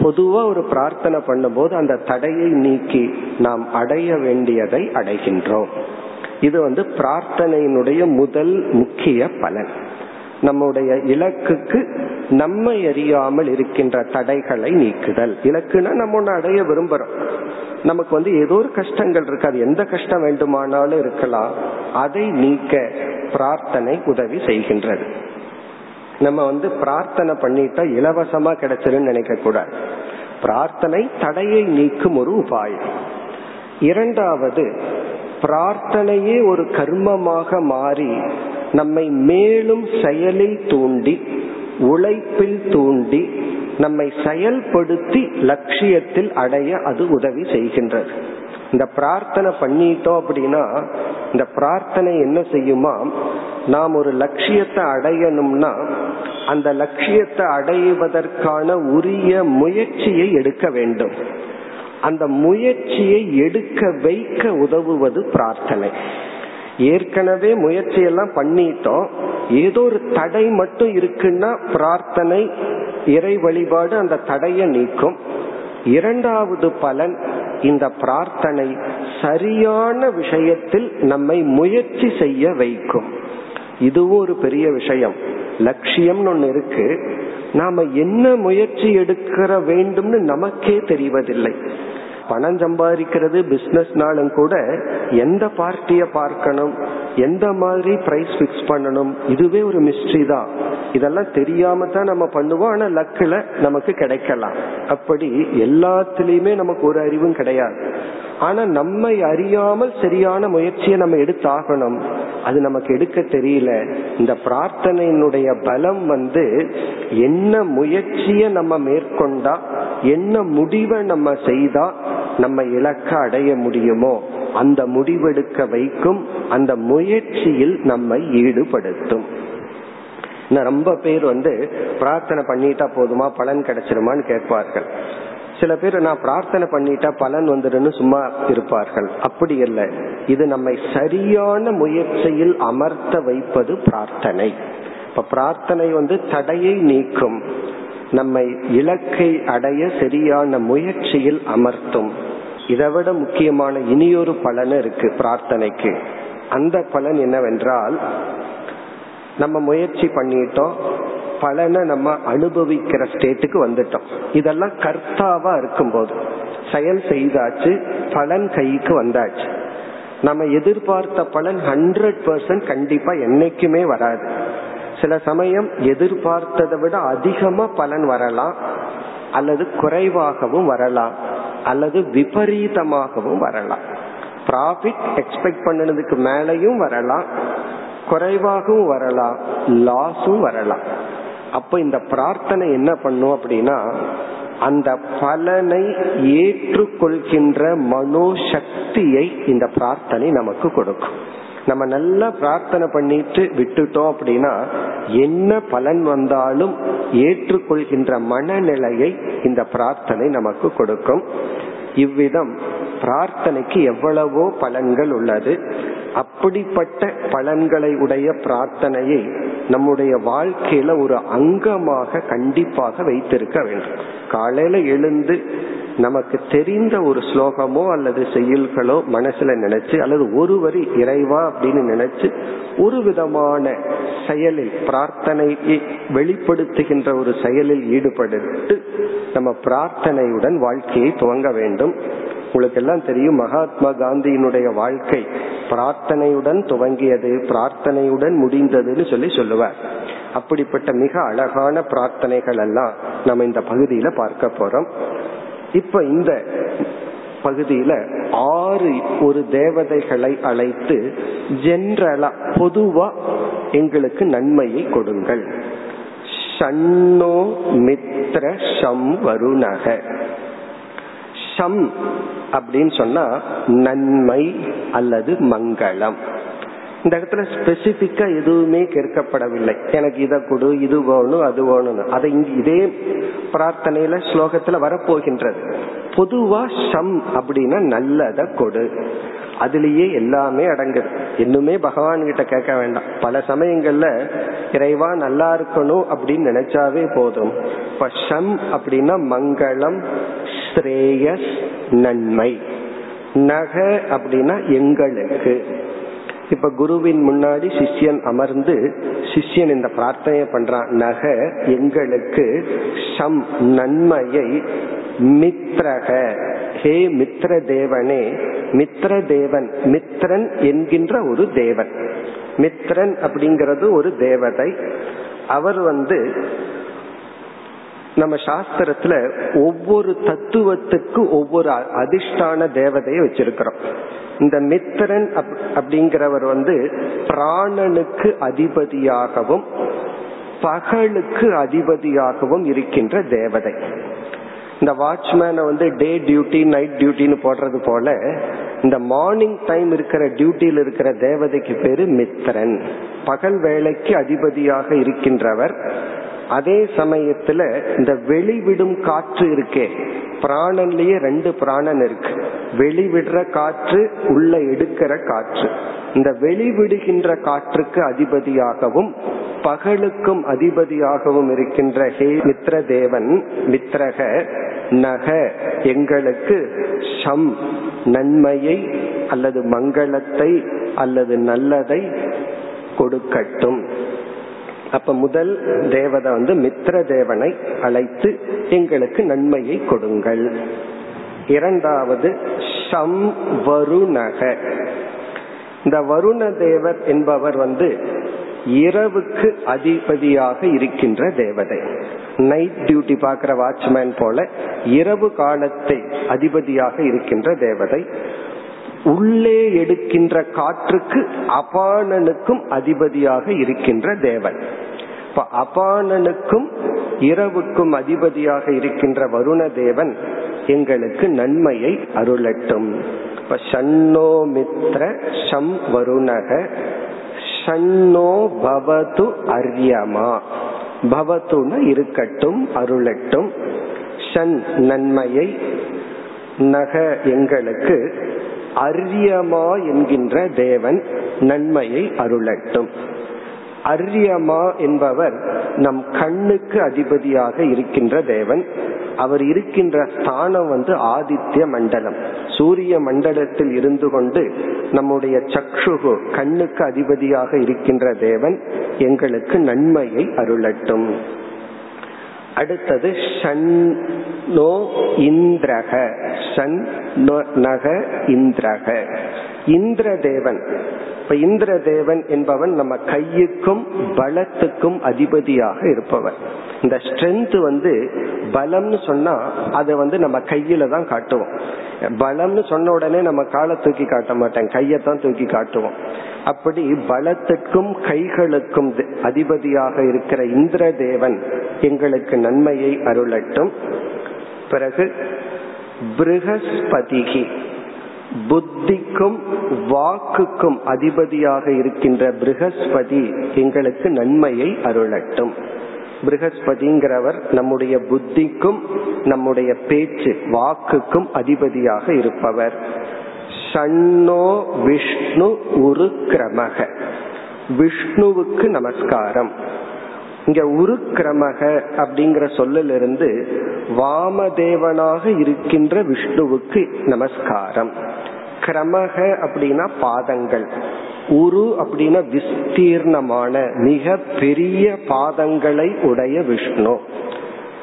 பொதுவா ஒரு பிரார்த்தனை பண்ணும்போது அந்த தடையை நீக்கி நாம் அடைய வேண்டியதை அடைகின்றோம். இது வந்து பிரார்த்தனையினுடைய முதல் முக்கிய பலன். நம்முடைய இலக்குக்கு நம்மை அறியாமல் இருக்கின்ற தடைகளை நீக்குதல். இலக்குனா நம்ம ஒன்று அடைய விரும்புறோம். நமக்கு வந்து ஏதோ ஒரு கஷ்டங்கள் இருக்கு. அது எந்த கஷ்டம் வேண்டுமானாலும் இருக்கலாம். அதை நீக்க பிரார்த்தனை உதவி செய்கின்றது. நம்ம வந்து பிரார்த்தனை பண்ணிட்டா இலவசமா கிடைச்சிருன்னு நினைக்க கூடாது. பிரார்த்தனை தடையை நீக்கும் ஒரு உபாயம். இரண்டாவது பிரார்த்தனையே ஒரு கர்மமாக மாறி நம்மை மேலும் செயலில் தூண்டி உழைப்பில் தூண்டி நம்மை செயல்படுத்தி லட்சியத்தில் அடைய அது உதவி செய்கின்றது. இந்த பிரார்த்தனை பண்ணிட்டோம் அப்படின்னா இந்த பிரார்த்தனை என்ன செய்யுமா? நாம் ஒரு லட்சியத்தை அடையணும்னா அந்த லட்சியத்தை அடைவதற்கான உரிய முயற்சியை எடுக்க வேண்டும். அந்த முயற்சியை எடுக்க வைக்க உதவுவது பிரார்த்தனை. ஏற்கனவே முயற்சியெல்லாம் பண்ணிட்டோம். ஏதோ ஒரு தடை மட்டும் இருக்குன்னா பிரார்த்தனை இறை வழிபாடு அந்த தடையை நீக்கும். இரண்டாவது பலன் இந்த பிரார்த்தனை சரியான விஷயத்தில் நம்மை முயற்சி செய்ய வைக்கும். இதுவும் ஒரு பெரிய விஷயம். லட்சியம்னு ஒண்ணு இருக்கு. நாம என்ன முயற்சி எடுக்கிற வேண்டும்னு நமக்கே தெரிவதில்லை. பணம் சம்பாதிக்கிறது பிசினஸ்னாலும் கூட எந்த பார்ட்டிய பார்க்கணும் எந்த மாதிரி பிரைஸ் பிக்ஸ் பண்ணணும் இதுவே ஒரு மிஸ்ட்ரி தான். இதெல்லாம் தெரியாம தான் நம்ம பண்ணுவோம் ஆனா லக்குல நமக்கு கிடைக்கலாம். அப்படி எல்லாத்துலயுமே நமக்கு ஒரு அறிவும் கிடையாது. ஆனா நம்மை அறியாமல் சரியான முயற்சியை நம்ம எடுத்தாகணும். அது நமக்கு எடுக்க தெரியல. இந்த பிரார்த்தனையினுடைய பலம் வந்து என்ன முயற்சிய நம்ம மேற்கொண்டா என்ன முடிவை நம்ம செய்தா நம்ம இலக்க அடைய முடியுமோ அந்த முடிவெடுக்க வைக்கும் அந்த முயற்சியில் நம்மை ஈடுபடுத்தும். ரொம்ப பேர் வந்து பிரார்த்தனை பண்ணிட்டா போதுமா? பலன் கிடைச்சிருமான்னு கேட்பார்கள். சில பேர் நான் பிரார்த்தனை பண்ணிட்டா பலன் வந்துடுன்னு சும்மா இருப்பார்கள். அப்படி இல்ல. இது நம்மை சரியான முயற்சியில் அமர்த்த வைப்பது பிரார்த்தனை. இப்ப பிரார்த்தனை வந்து தடையை நீக்கும். நம்மை இலக்கை அடைய சரியான முயற்சியில் அமர்த்தும். இதை விட முக்கியமான இனியொரு பலன் இருக்கு பிரார்த்தனைக்கு. அந்த பலன் என்னவென்றால் நம்ம முயற்சி பண்ணிட்டோம். பலனை நம்ம அனுபவிக்கிற ஸ்டேட்டுக்கு வந்துட்டோம். இதெல்லாம் கர்த்தாவா இருக்கும்போது. செயல் செய்தாச்சு பலன் கைக்கு வந்தாச்சு. நம்ம எதிர்பார்த்த பலன் ஹண்ட்ரட் பர்சன்ட் கண்டிப்பா என்னைக்குமே வராது. சில சமயம் எதிர்பார்த்ததை விட அதிகமா பலன் வரலாம் அல்லது குறைவாகவும் வரலாம் அல்லது விபரீதமாகவும் வரலாம். ப்ராஃபிட் எக்ஸ்பெக்ட் பண்ணதுக்கு மேலையும் வரலாம் குறைவாகவும் வரலாம் லாஸும் வரலாம். அப்ப இந்த பிரார்த்தனை என்ன பண்ணும் அப்படின்னா அந்த பலனை ஏற்றுக்கொள்கின்ற மனோசக்தியை இந்த பிரார்த்தனை நமக்கு கொடுக்கும். நம்ம நல்லா பிரார்த்தனை பண்ணிட்டு விட்டுட்டோம் அப்படின்னா என்ன பலன் வந்தாலும் ஏற்றுக்கொள்கின்ற மனநிலையை இந்த பிரார்த்தனை நமக்கு கொடுக்கும். இவ்விதம் பிரார்த்தனைக்கு எவ்வளவோ பலன்கள் உள்ளது. அப்படிப்பட்ட பலன்களை உடைய பிரார்த்தனையை நம்முடைய வாழ்க்கையில ஒரு அங்கமாக கண்டிப்பாக வைத்திருக்க வேண்டும். காலையில எழுந்து நமக்கு தெரிந்த ஒரு ஸ்லோகமோ அல்லது செயல்களோ மனசுல நினைச்சு அல்லது ஒரு வரி இறைவா அப்படின்னு நினைச்சு ஒரு விதமான செயலில் பிரார்த்தனையை வெளிப்படுத்துகின்ற ஒரு செயலில் ஈடுபட்டு நம்ம பிரார்த்தனையுடன் வாழ்க்கையை துவங்க வேண்டும். உங்களுக்கு எல்லாம் தெரியும் மகாத்மா காந்தியினுடைய வாழ்க்கை பிரார்த்தனையுடன் துவங்கியது பிரார்த்தனையுடன் முடிந்ததுன்னு சொல்லி சொல்லுவார். அப்படிப்பட்ட மிக அழகான பிரார்த்தனைகள் எல்லாம் நம்ம இந்த பகுதியில பார்க்க போறோம். இப்ப இந்த பகுதியில ஆறு ஒரு தேவதைகளை அழைத்து ஜென்ரலா பொதுவா எங்களுக்கு நன்மையை கொடுங்கள். ஷன்னோ மித்ர ஷம் வருணக. ஷம் அப்படின்னு சொன்னா நன்மை அல்லது மங்களம். இந்த இடத்துல ஸ்பெசிபிக்கா எதுவுமே கேட்கப்படவில்லை. எனக்கு இதை கொடு இது வேணும் அது வேணும் அதை இதே பிரார்த்தனையில ஸ்லோகத்துல வரப்போகின்றது. பொதுவா ஷம் அப்படின்னா நல்லத கொடு. அதுலேயே எல்லாமே அடங்குது. இன்னுமே பகவான் கிட்ட கேட்க வேண்டாம். பல சமயங்கள்ல இறைவா நல்லா இருக்கணும் அப்படின்னு நினைச்சாவே போதும். இப்ப ஷம் அப்படின்னா மங்களம் ஸ்ரேயஸ் நன்மை. நக அப்படின்னா எங்களுக்கு. இப்ப குருவின் முன்னாடி சிஷ்யன் அமர்ந்து சிஷ்யன் இந்த பிரார்த்தனை பண்றான். நக எங்களுக்கு சம் நன்மையை மித்ரக. ஹே மித்ர தேவனே மித்ர தேவன் மித்ரன் என்கின்ற ஒரு தேவன். மித்ரன் அப்படிங்கிறது ஒரு தேவதை. அவர் வந்து நம்ம சாஸ்திரத்துல ஒவ்வொரு தத்துவத்துக்கு ஒவ்வொரு அதிர்ஷ்டான தேவதையை வச்சிருக்கிறோம். இந்த மித்திரன் அப்படிங்கிறவர் வந்து பிராணனுக்கு அதிபதியாகவும் பகலுக்கு அதிபதியாகவும் இருக்கின்ற தேவதை. இந்த வாட்ச்மேனை வந்து டே டியூட்டி நைட் டியூட்டின்னு போடுறது போல இந்த மார்னிங் டைம் இருக்கிற டியூட்டியில் இருக்கிற தேவதைக்கு பேரு மித்திரன் பகல் வேலைக்கு அதிபதியாக இருக்கின்றவர். அதே சமயத்துல இந்த வெளிவிடும் காற்று இருக்கே பிராணன்லயே ரெண்டு பிராணன் இருக்கு. வெளிவிடுற காற்று உள்ள எடுக்கிற காற்று. இந்த வெளிவிடுகின்ற காற்றுக்கு அதிபதியாகவும் பகலுக்கும் அதிபதியாகவும் இருக்கின்ற ஹே மித்ர தேவன் மித்ரக நக எங்களுக்கு சம் நன்மையை அல்லது மங்களத்தை அல்லது நல்லதை கொடுக்கட்டும். அப்ப முதல் தேவதை வந்து மித்ர தேவனை அழைத்து எங்களுக்கு நன்மையை கொடுங்கள். இரண்டாவது சம் வருணக. இந்த வருண தேவர் என்பவர் வந்து இரவுக்கு அதிபதியாக இருக்கின்ற தேவதை. நைட் டியூட்டி பார்க்கிற வாட்ச்மேன் போல இரவு காலத்தை அதிபதியாக இருக்கின்ற தேவதை. உள்ளே எடுக்கின்ற காற்றுக்கு அபானனுக்கும் அதிபதியாக இருக்கின்ற தேவன். இப்ப அபானனுக்கும் இரவுக்கும் அதிபதியாக இருக்கின்ற வருண தேவன் எங்களுக்கு நன்மையை அருளட்டும். இப்ப ஷன்னோ மித்ர ஷம் வருணக ஷன்னோ பவது அரியமா. பவத்துன இருக்கட்டும் அருளட்டும். ஷன் நன்மையை நக எங்களுக்கு அரியமா என்கின்ற தேவன் நன்மையை அருளட்டும். அரியமா என்பவர் நம் கண்ணுக்கு அதிபதியாக இருக்கின்ற தேவன். அவர் இருக்கின்ற ஸ்தானம் வந்து ஆதித்ய மண்டலம். சூரிய மண்டலத்தில் இருந்து கொண்டு நம்முடைய சக்ஷுகு கண்ணுக்கு அதிபதியாக இருக்கின்ற தேவன் எங்களுக்கு நன்மையை அருளட்டும். அடுத்தது ஷன்னோ இந்திரக. ஷன் நக இந்திரக. இந்திர தேவன் இப்ப இந்திர தேவன் என்பவன் நம்ம கையுக்கும் பலத்துக்கும் அதிபதியாக இருப்பவன். இந்த ஸ்ட்ரென்த் வந்து பலம்னு சொன்னா அதை வந்து நம்ம கையில தான் காட்டுவோம். பலம்னு சொன்ன உடனே நம்ம காலை தூக்கி காட்ட மாட்டேன் கையத்தான் தூக்கி காட்டுவோம். அப்படி பலத்துக்கும் கைகளுக்கும் அதிபதியாக இருக்கிற இந்திர தேவன் எங்களுக்கு நன்மையை அருளட்டும். பிறகு பிருகஸ்பதிகி புத்திக்கும் வாக்குக்கும் அதிபதியாக இருக்கின்ற பிருகஸ்பதி எங்களுக்கு நன்மையை அருளட்டும். பிருகஸ்பதிங்கிறவர் நம்முடைய புத்திக்கும் நம்முடைய பேச்சு வாக்குக்கும் அதிபதியாக இருப்பவர். ஷண்ணோ விஷ்ணு உருக்கிரமக. விஷ்ணுவுக்கு நமஸ்காரம். இங்க உருக்கிரமக அப்படிங்கிற சொல்லிலிருந்து வாமதேவனாக இருக்கின்ற விஷ்ணுவுக்கு நமஸ்காரம். கிரமக அப்படின்னா பாதங்கள். உரு அப்படின்னா விஸ்தீர்ணமான மிக பெரிய பாதங்களை உடைய விஷ்ணு.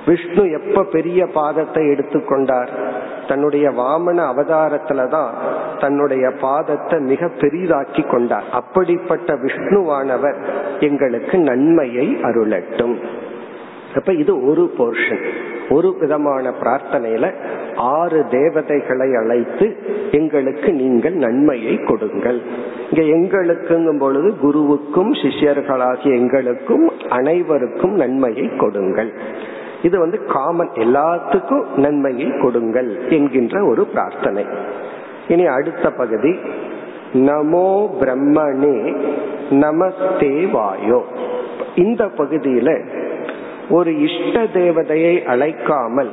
விஷ்ணு எப்ப பெரிய பாதத்தை எடுத்துக்கொண்டார்? தன்னுடைய வாமன அவதாரத்துலதான் தன்னுடைய பாதத்தை மிக பெரிதாக்கி கொண்டார். அப்படிப்பட்ட விஷ்ணுவானவர் எங்களுக்கு நன்மையை அருளட்டும். அப்ப இது ஒரு போர்ஷன் ஒரு விதமான பிரார்த்தனையில ஆறு தேவதைகளை அழைத்து எங்களுக்கு நீங்கள் நன்மையை கொடுங்கள். இங்க எங்களுக்குங்கும் பொழுது குருவுக்கும் சிஷ்யர்களாகிய எங்களுக்கும் அனைவருக்கும் நன்மையை கொடுங்கள். இது வந்து காமன் எல்லாத்துக்கும் நன்மையை கொடுங்கள் என்கின்ற ஒரு பிரார்த்தனை. இனி அடுத்த பகுதி. நமோ பிரம்மணே நமஸ்தே வாயோ. இந்த பகுதியில ஒரு இஷ்ட தேவதையை அழைக்காமல்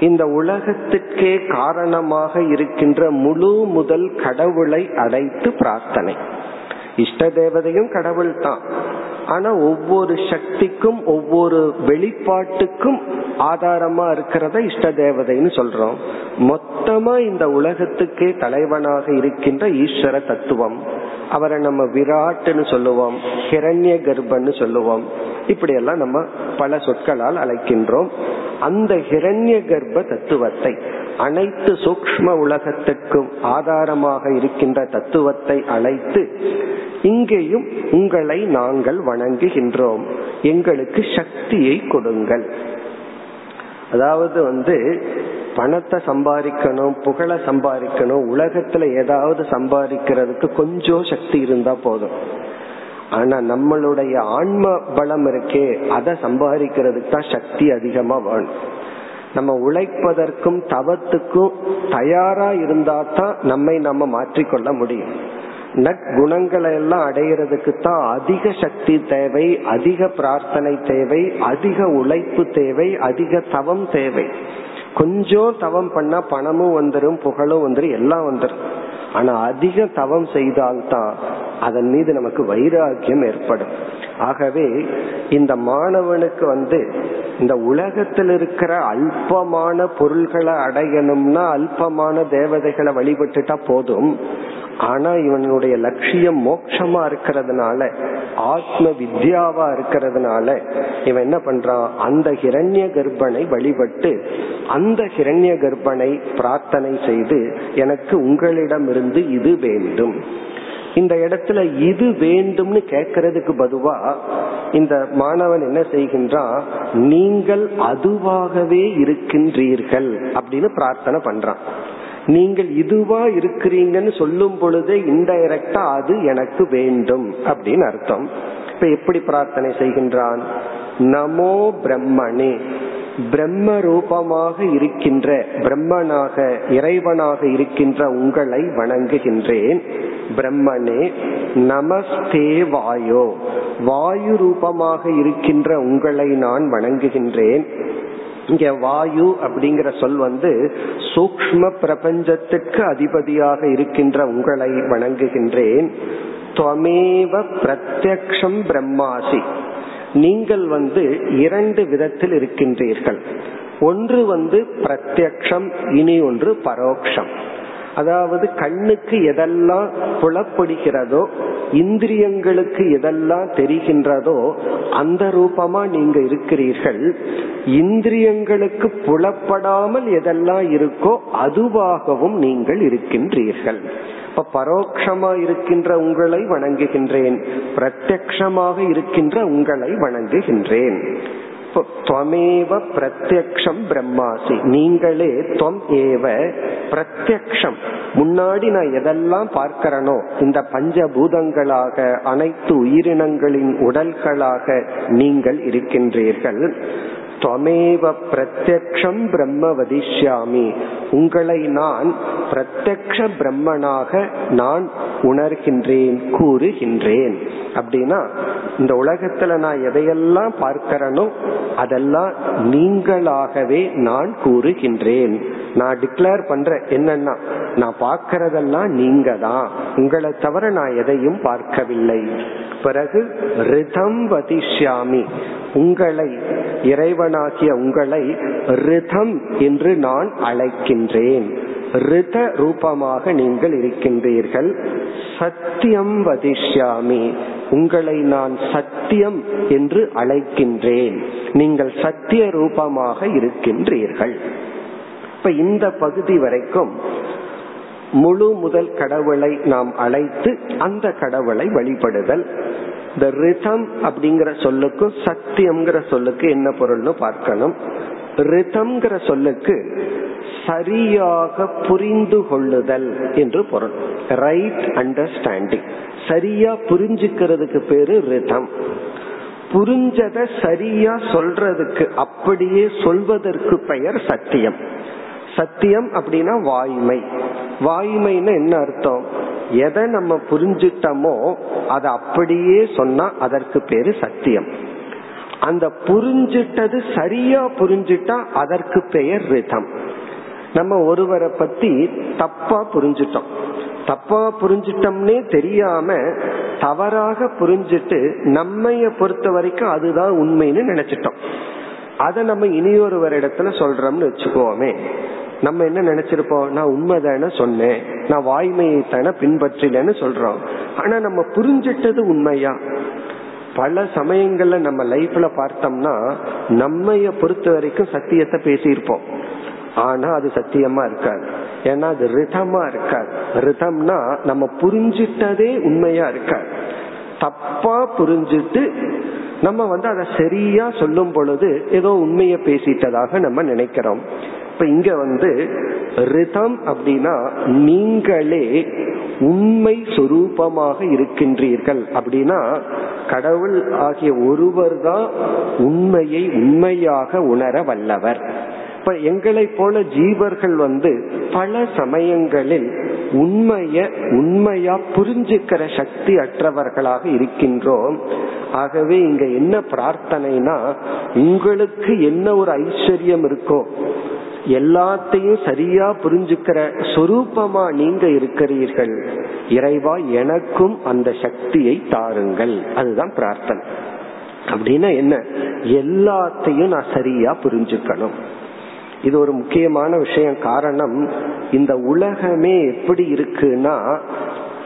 இந்த உலகத்திற்கே காரணமாக இருக்கின்ற முழு முதல் கடவுளை அழைத்து பிரார்த்தனை. இஷ்ட தேவதையும் கடவுள் தான். ஆனா ஒவ்வொரு சக்திக்கும் ஒவ்வொரு வெளிப்பாட்டுக்கும் ஆதாரமா இருக்கிறத இஷ்ட தேவதைன்னு சொல்றோம். மொத்தமா இந்த உலகத்துக்கே தலைவனாக இருக்கின்ற ஈஸ்வர தத்துவம். அவரை நம்ம விராட்டுன்னு சொல்லுவோம் ஹிரண்ய கர்ப்பன்னு சொல்லுவோம். இப்படி எல்லாம் நம்ம பல சொற்களால் அழைக்கின்றோம். அந்த ஹிரண்ய கர்ப்ப தத்துவத்தை அனைத்து சூக்ம உலகத்திற்கும் ஆதாரமாக இருக்கின்ற தத்துவத்தை அழைத்து இங்கேயும் உங்களை நாங்கள் வணங்குகின்றோம். எங்களுக்கு சக்தியை கொடுங்கள். அதாவது வந்து பணத்தை சம்பாதிக்கணும் புகழ சம்பாதிக்கணும் உலகத்துல ஏதாவது சம்பாதிக்கிறதுக்கு கொஞ்சம் சக்தி இருந்தா போதும். ஆனா நம்மளுடைய ஆன்ம பலம் இருக்கே அதை சம்பாதிக்கிறதுக்கு தான் சக்தி அதிகமா வேணும். நம்ம உழைப்பதற்கும் தவத்துக்கும் தயாரா இருந்தா தான் நம்மை நம்ம மாற்றிக்கொள்ள முடியும். நற்குணங்களை எல்லாம் அடையிறதுக்கு தான் அதிக சக்தி தேவை அதிக பிரார்த்தனை தேவை அதிக உழைப்பு தேவை அதிக தவம் தேவை. கொஞ்சம் தவம் பண்ணா பணமும் வந்துடும் புகழும் வந்துடும் எல்லாம் வந்துடும் ஆனா அதிக தவம் செய்தால்தான் அதன் மீது நமக்கு வைராக்கியம் ஏற்படும். ஆகவே இந்த மாணவனுக்கு வந்து இந்த உலகத்தில் இருக்கிற அல்பமான பொருள்களை அடையணும்னா அல்பமான தேவதைகளை வழிபட்டுட்டா போதும். ஆனா இவனுடைய லட்சியம் மோட்சமா இருக்கிறதுனால ஆத்ம வித்யாவா இருக்கிறதுனால இவன் என்ன பண்றான்? அந்த ஹிரண்ய கர்ப்பனை வழிபட்டு அந்த ஹிரண்ய கர்ப்பனை பிரார்த்தனை செய்து எனக்கு உங்களிடமிருந்து இது வேண்டும். இந்த இடத்துல இது வேண்டும்னு கேட்கறதுக்கு பதுவா இந்த மாணவன் என்ன செய்கின்றான்? நீங்கள் அதுவாகவே இருக்கின்றீர்கள் அப்படின்னு பிரார்த்தனை பண்றான். நீங்கள் இதுவா இருக்கிறீங்கன்னு சொல்லும் பொழுதே இன்டைரக்டா அது எனக்கு வேண்டும் அப்படின்னு அர்த்தம். இப்ப எப்படி பிரார்த்தனை செய்கின்றான்? நமோ பிரம்மணே. பிரம்ம ரூபமாக இருக்கின்ற பிரம்மனாக இறைவனாக இருக்கின்ற உங்களை வணங்குகின்றேன். பிரம்மனே நமஸ்தே வாயோ. வாயு ரூபமாக இருக்கின்ற உங்களை நான் வணங்குகின்றேன். இங்க வாயு அப்படிங்கிற சொல் வந்து சூக்ம பிரபஞ்சத்துக்கு அதிபதியாக இருக்கின்ற உங்களை வணங்குகின்றேன். பிரத்யக்ஷம் பிரம்மாசி. நீங்கள் வந்து இரண்டு விதத்தில் இருக்கின்றீர்கள். ஒன்று வந்து பிரத்யக்ஷம் இனி ஒன்று பரோக்ஷம். அதாவது கண்ணுக்கு எதெல்லாம் புலப்படுகிறதோ இந்திரியங்களுக்கு எதெல்லாம் தெரிகின்றதோ அந்த ரூபமா நீங்க இருக்கிறீர்கள். இந்திரியங்களுக்கு புலப்படாமல் எதெல்லாம் இருக்கோ அதுவாகவும் நீங்கள் இருக்கின்றீர்கள். இப்ப பரோட்சமா இருக்கின்ற உங்களை வணங்குகின்றேன். பிரத்யக்ஷமாக இருக்கின்ற உங்களை வணங்குகின்றேன். துவமேவ பிரத்யக்ஷம் பிரம்மாசி. நீங்களே துவம் ஏவ பிரத்யக்ஷம். முன்னாடி நான் எதெல்லாம் பார்க்கிறனோ இந்த பஞ்சபூதங்களாக அனைத்து உயிரினங்களின் உடல்களாக நீங்கள் இருக்கின்றீர்கள். துவமேவ பிரத்யக்ஷம் பிரம்ம வதிஷ்யாமி. உங்களை நான் பிரத்யக்ஷ பிரம்மனாக நான் உணர்கின்றேன் கூறுகின்றேன். அப்படின்னா இந்த உலகத்துல நான் எதையெல்லாம் பார்க்கிறனோ அதெல்லாம் நீங்களாகவே நான் கூறுகின்றேன். நான் டிக்ளேர் பண்றேன் என்னன்னா நான் பார்க்கறதெல்லாம் நீங்க தான் உங்களை தவிர நான் எதையும் பார்க்கவில்லை. பிறகு ரிதம் வதிஷ்யாமி. உங்களை இறைவனாகிய உங்களை ரிதம் என்று நான் அழைக்கின்றேன். ரித ரூபமாக நீங்கள் இருக்கின்றீர்கள். சத்தியம் வதிஷ்யாமி. உங்களை நான் சத்தியம் என்று அழைக்கின்றேன். நீங்கள் சத்திய ரூபமாக இருக்கின்றீர்கள். இப்ப இந்த பகுதி வரைக்கும் முழு முதல் கடவுளை நாம் அழைத்து அந்த கடவுளை வழிபடுதல். இந்த ரிதம் அப்படிங்கிற சொல்லுக்கும் சத்தியம்ங்கிற சொல்லுக்கு என்ன பொருள்னு பார்க்கணும். ரிதம்ங்கிற சொல்லுக்கு சரியாக புரிந்து கொள்ளுதல் என்று பொருள். ரைட் அண்டர்ஸ்டாண்டிங் சரியா புரிஞ்சுக்கிறதுக்கு பேரு ரிதம் புரிஞ்சத சரியா சொல்றதுக்கு அப்படியே சொல்வதற்கு பெயர் சத்தியம். சத்தியம் அப்படின்னா வாய்மை. வாய்மைன்னு என்ன அர்த்தம்? எதை நம்ம புரிஞ்சிட்டோமோ அதை அப்படியே சொன்னா அதற்கு பேரு சத்தியம். அந்த புரிஞ்சிட்டது சரியா புரிஞ்சிட்டா அதற்கு பெயர் ரிதம். நம்ம ஒருவரை பத்தி தப்பா புரிஞ்சிட்டோம். தப்பா புரிஞ்சிட்டோம்னே தெரியாம தவறாக புரிஞ்சிட்டு நம்மைய பொறுத்த வரைக்கும் அதுதான் உண்மைன்னு நினைச்சிட்டோம். அதை நம்ம இனியொருவர் இடத்துல சொல்றோம்னு வச்சுக்கோமே. நம்ம என்ன நினைச்சிருப்போம்? நான் உண்மைதானே சொன்னேன். நான் வாய்மையை தானே பின்பற்றலன்னு சொல்றோம். ஆனா நம்ம புரிஞ்சிட்டது உண்மையா? பல சமயங்கள்ல நம்ம லைஃப்ல பார்த்தோம்னா நம்மைய பொறுத்த வரைக்கும் சத்தியத்தை பேசியிருப்போம். ஆனா அது சத்தியமா இருக்காது. ஏன்னா அது ரிதமா இருக்காது. ரிதம்னா நம்ம புரிஞ்சிட்டதே உண்மையா இருக்காது. தப்பா புரிஞ்சிட்டு நம்ம வந்து அதை சரியா சொல்லும் பொழுது ஏதோ உண்மைய பேசிட்டதாக நம்ம நினைக்கிறோம். இப்ப இங்க வந்து ரிதம் அப்படின்னா நீங்களே உண்மை சொரூபமாக இருக்கின்றீர்கள். அப்படின்னா கடவுள் ஆகிய ஒருவர் தான் உண்மையை உண்மையாக உணர வல்லவர். இப்ப எங்களை போல ஜீவர்கள் வந்து பல சமயங்களில் உண்மைய உண்மையா புரிஞ்சுக்கிற சக்தி அற்றவர்களாக இருக்கின்றோம். ஆகவே இங்க என்ன பிரார்த்தனைனா உங்களுக்கு என்ன ஒரு ஐஸ்வர்யம் இருக்கோ எல்லாத்தையும் சரியா புரிஞ்சுக்கிற சொரூபமா நீங்க இருக்கிறீர்கள் இறைவா எனக்கும் அந்த சக்தியை தாருங்கள். அதுதான் பிரார்த்தனை. அப்படின்னா என்ன? எல்லாத்தையும் நான் சரியா புரிஞ்சுக்கணும். இது ஒரு முக்கியமான விஷயம். காரணம் இந்த உலகமே எப்படி இருக்குன்னா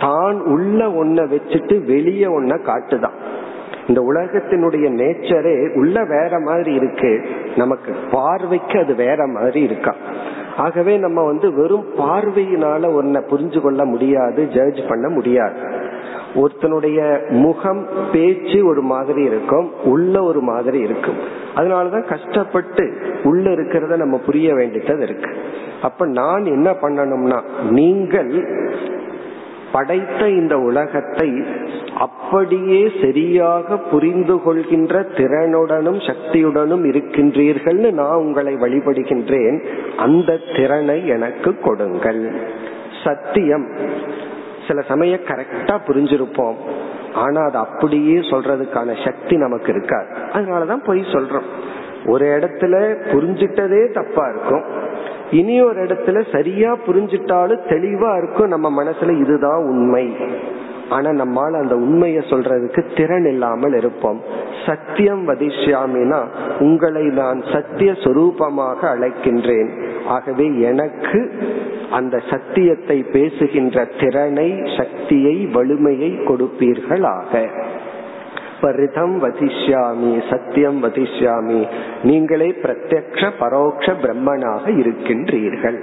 தான் உள்ள ஒன்ன வச்சுட்டு வெளியே ஒன்ன காட்டுதான். இந்த உலகத்தினுடைய நேச்சரே உள்ள வேற மாதிரி இருக்கு. நமக்கு பார்வைக்கு அது வேற மாதிரி இருக்கா? ஆகவே நம்ம வந்து வெறும் பார்வையினால ஒன்ன புரிஞ்சு கொள்ள முடியாது ஜட்ஜ் பண்ண முடியாது. ஒருத்தனுடைய முகம் பேச்சு ஒரு மாதிரி இருக்கும் உள்ள ஒரு மாதிரி இருக்கும். அதனாலதான் கஷ்டப்பட்டு உள்ள இருக்கிறத நம்ம புரிய வேண்டியது இருக்கு. அப்ப நான் என்ன பண்ணணும்னா நீங்கள் படைத்த இந்த உலகத்தை அப்படியே சரியாக புரிந்து கொள்கின்ற திறனுடனும் சக்தியுடனும் இருக்கின்றீர்கள்னு நான் உங்களை வழிபடுகின்றேன். அந்த திறனை எனக்கு கொடுங்கள். சத்தியம். சில சமயம் கரெக்டா புரிஞ்சிருப்போம். ஆனா அது அப்படியே சொல்றதுக்கான சக்தி நமக்கு இருக்காது. அதனாலதான் பொய் சொல்றோம். ஒரு இடத்துல புரிஞ்சிட்டதே தப்பா இருக்கும். இனி ஒரு இடத்துல சரியா புரிஞ்சிட்டாலும் தெளிவா இருக்கும் நம்ம மனசுல இதுதான் உண்மை. ஆனா நம்மால் அந்த உண்மையை சொல்றதுக்கு திறன் இல்லாமல் இருப்போம். சத்தியம் வதிஷ்யாமினா உங்களை நான் சத்திய சொரூபமாக அழைக்கின்றேன். ஆகவே எனக்கு அந்த சத்தியத்தை பேசுகின்ற திறனை சக்தியை வலிமையை கொடுப்பீர்களாக. ரிதம் வதிஷ்யாமி சத்தியம் வதிஷ்யாமி நீங்களே பிரத்யக்ஷ பரோக்ஷ பிரம்மனாக இருக்கின்றீர்கள்.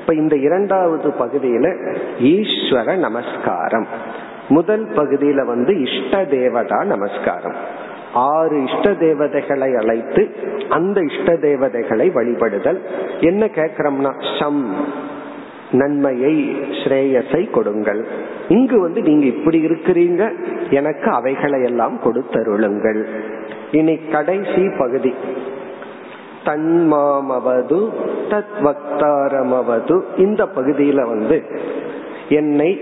இப்ப இந்த இரண்டாவது பகுதியில ஈஸ்வர நமஸ்காரம். முதல் பகுதியில வந்து இஷ்ட தேவதா நமஸ்காரம். ஆறு இஷ்ட தேவதைகளை அழைத்து அந்த இஷ்ட தேவதைகளை வழிபடுதல். என்ன கேக்குறோம்னா சம். நன்மையை ஸ்ரேயஸை கொடுங்கள். இங்கு வந்து நீங்க இப்படி இருக்கிறீங்க எனக்கு அவைகளை எல்லாம் கொடுத்தருளுங்கள். இனி கடைசி பகுதி. தன்மாமவது தத் வக்தாரமவது இந்த பகுதியில வந்து என்னை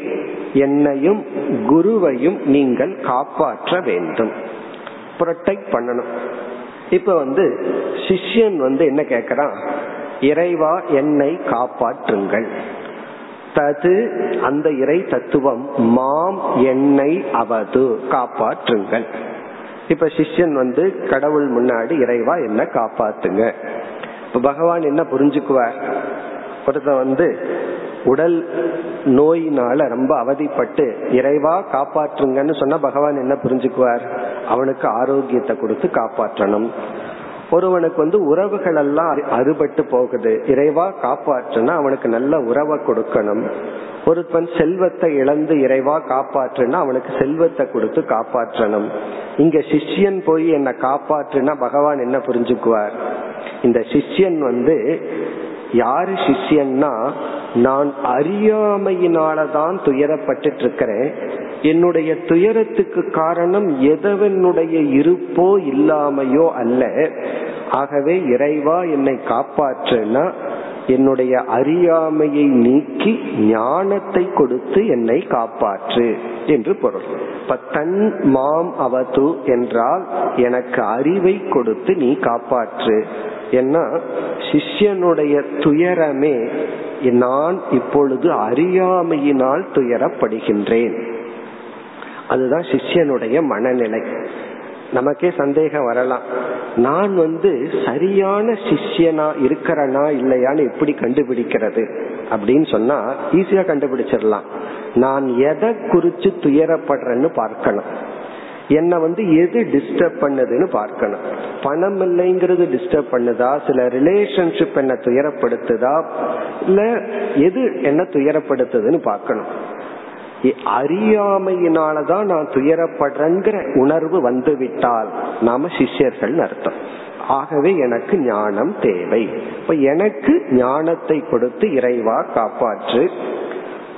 என்னையும் குருவையும் நீங்கள் காப்பாற்ற வேண்டும். ப்ரொடெக்ட் பண்ணணும். இப்ப வந்து சிஷ்யன் வந்து என்ன கேக்குறான் இறைவா என்னை காப்பாற்றுங்கள். தது அந்த இறை தத்துவம் மாம் என்னை அவது காப்பாற்றுங்கள். இப்ப சிஷ்யன் வந்து கடவுள் முன்னாடி இறைவா என்ன காப்பாத்துங்க. இப்ப பகவான் என்ன புரிஞ்சுக்குவார்? ஒருத்த வந்து உடல் நோயினால ரொம்ப அவதிப்பட்டு இறைவா காப்பாற்றுங்கன்னு சொன்னா பகவான் என்ன புரிஞ்சுக்குவார்? அவனுக்கு ஆரோக்கியத்தை கொடுத்து காப்பாற்றணும். ஒருவனுக்கு வந்து உறவுகள் எல்லாம் அறுபட்டு போகுது. இறைவா காப்பாற்றுனா அவனுக்கு நல்ல உறவை கொடுக்கணும். ஒருத்தன் செல்வத்தை இழந்து இறைவா காப்பாற்றுனா அவனுக்கு செல்வத்தை கொடுத்து காப்பாற்றணும். இங்க சிஷ்யன் போய் என்ன காப்பாற்றுனா பகவான் என்ன புரிஞ்சுக்குவார்? இந்த சிஷ்யன் வந்து யாரு சிஷ்யன்னா நான் அறியாமையினாலதான் துயரப்பட்டு இருக்கிறேன். என்னுடைய துயரத்துக்கு காரணம் எதவனுடைய இருப்போ இல்லாமையோ அல்ல. ஆகவே இறைவா என்னை காப்பாற்றுனா என்னுடைய அறியாமையை நீக்கி ஞானத்தை கொடுத்து என்னை காப்பாற்று என்று பொருள். பத்தன் தன் மாம் அவது என்றால் எனக்கு அறிவை கொடுத்து நீ காப்பாற்று. ஏன்னா சிஷ்யனுடைய துயரமே நான் இப்பொழுது அறியாமையினால் துயரப்படுகின்றேன். அதுதான் சிஷ்யனுடைய மனநிலை. நமக்கே சந்தேகம் வரலாம். நான் வந்து சரியான சிஷ்யனா இருக்கிறனா இல்லையான்னு எப்படி கண்டுபிடிக்கிறது? அப்படின்னு சொன்னா ஈஸியா கண்டுபிடிச்சிடலாம். நான் எதை குறிச்சு துயரப்படுறேன்னு பார்க்கணும். என்ன வந்து எது டிஸ்டர்ப் பண்ணுதுன்னு பார்க்கணும். பணம் இல்லைங்கிறது டிஸ்டர்ப் பண்ணுதா? சில ரிலேஷன்ஷிப் என்ன துயரப்படுத்துதா? இல்ல எது என்ன துயரப்படுத்துதுன்னு பார்க்கணும். அறியாமையினாலதான் நான் துயரப்படுறேங்கிற உணர்வு வந்துவிட்டால் நாம சிஷ்யர்கள் அர்த்தம். ஆகவே எனக்கு ஞானம் தேவை. இப்ப எனக்கு ஞானத்தை கொடுத்து இறைவா காப்பாற்று.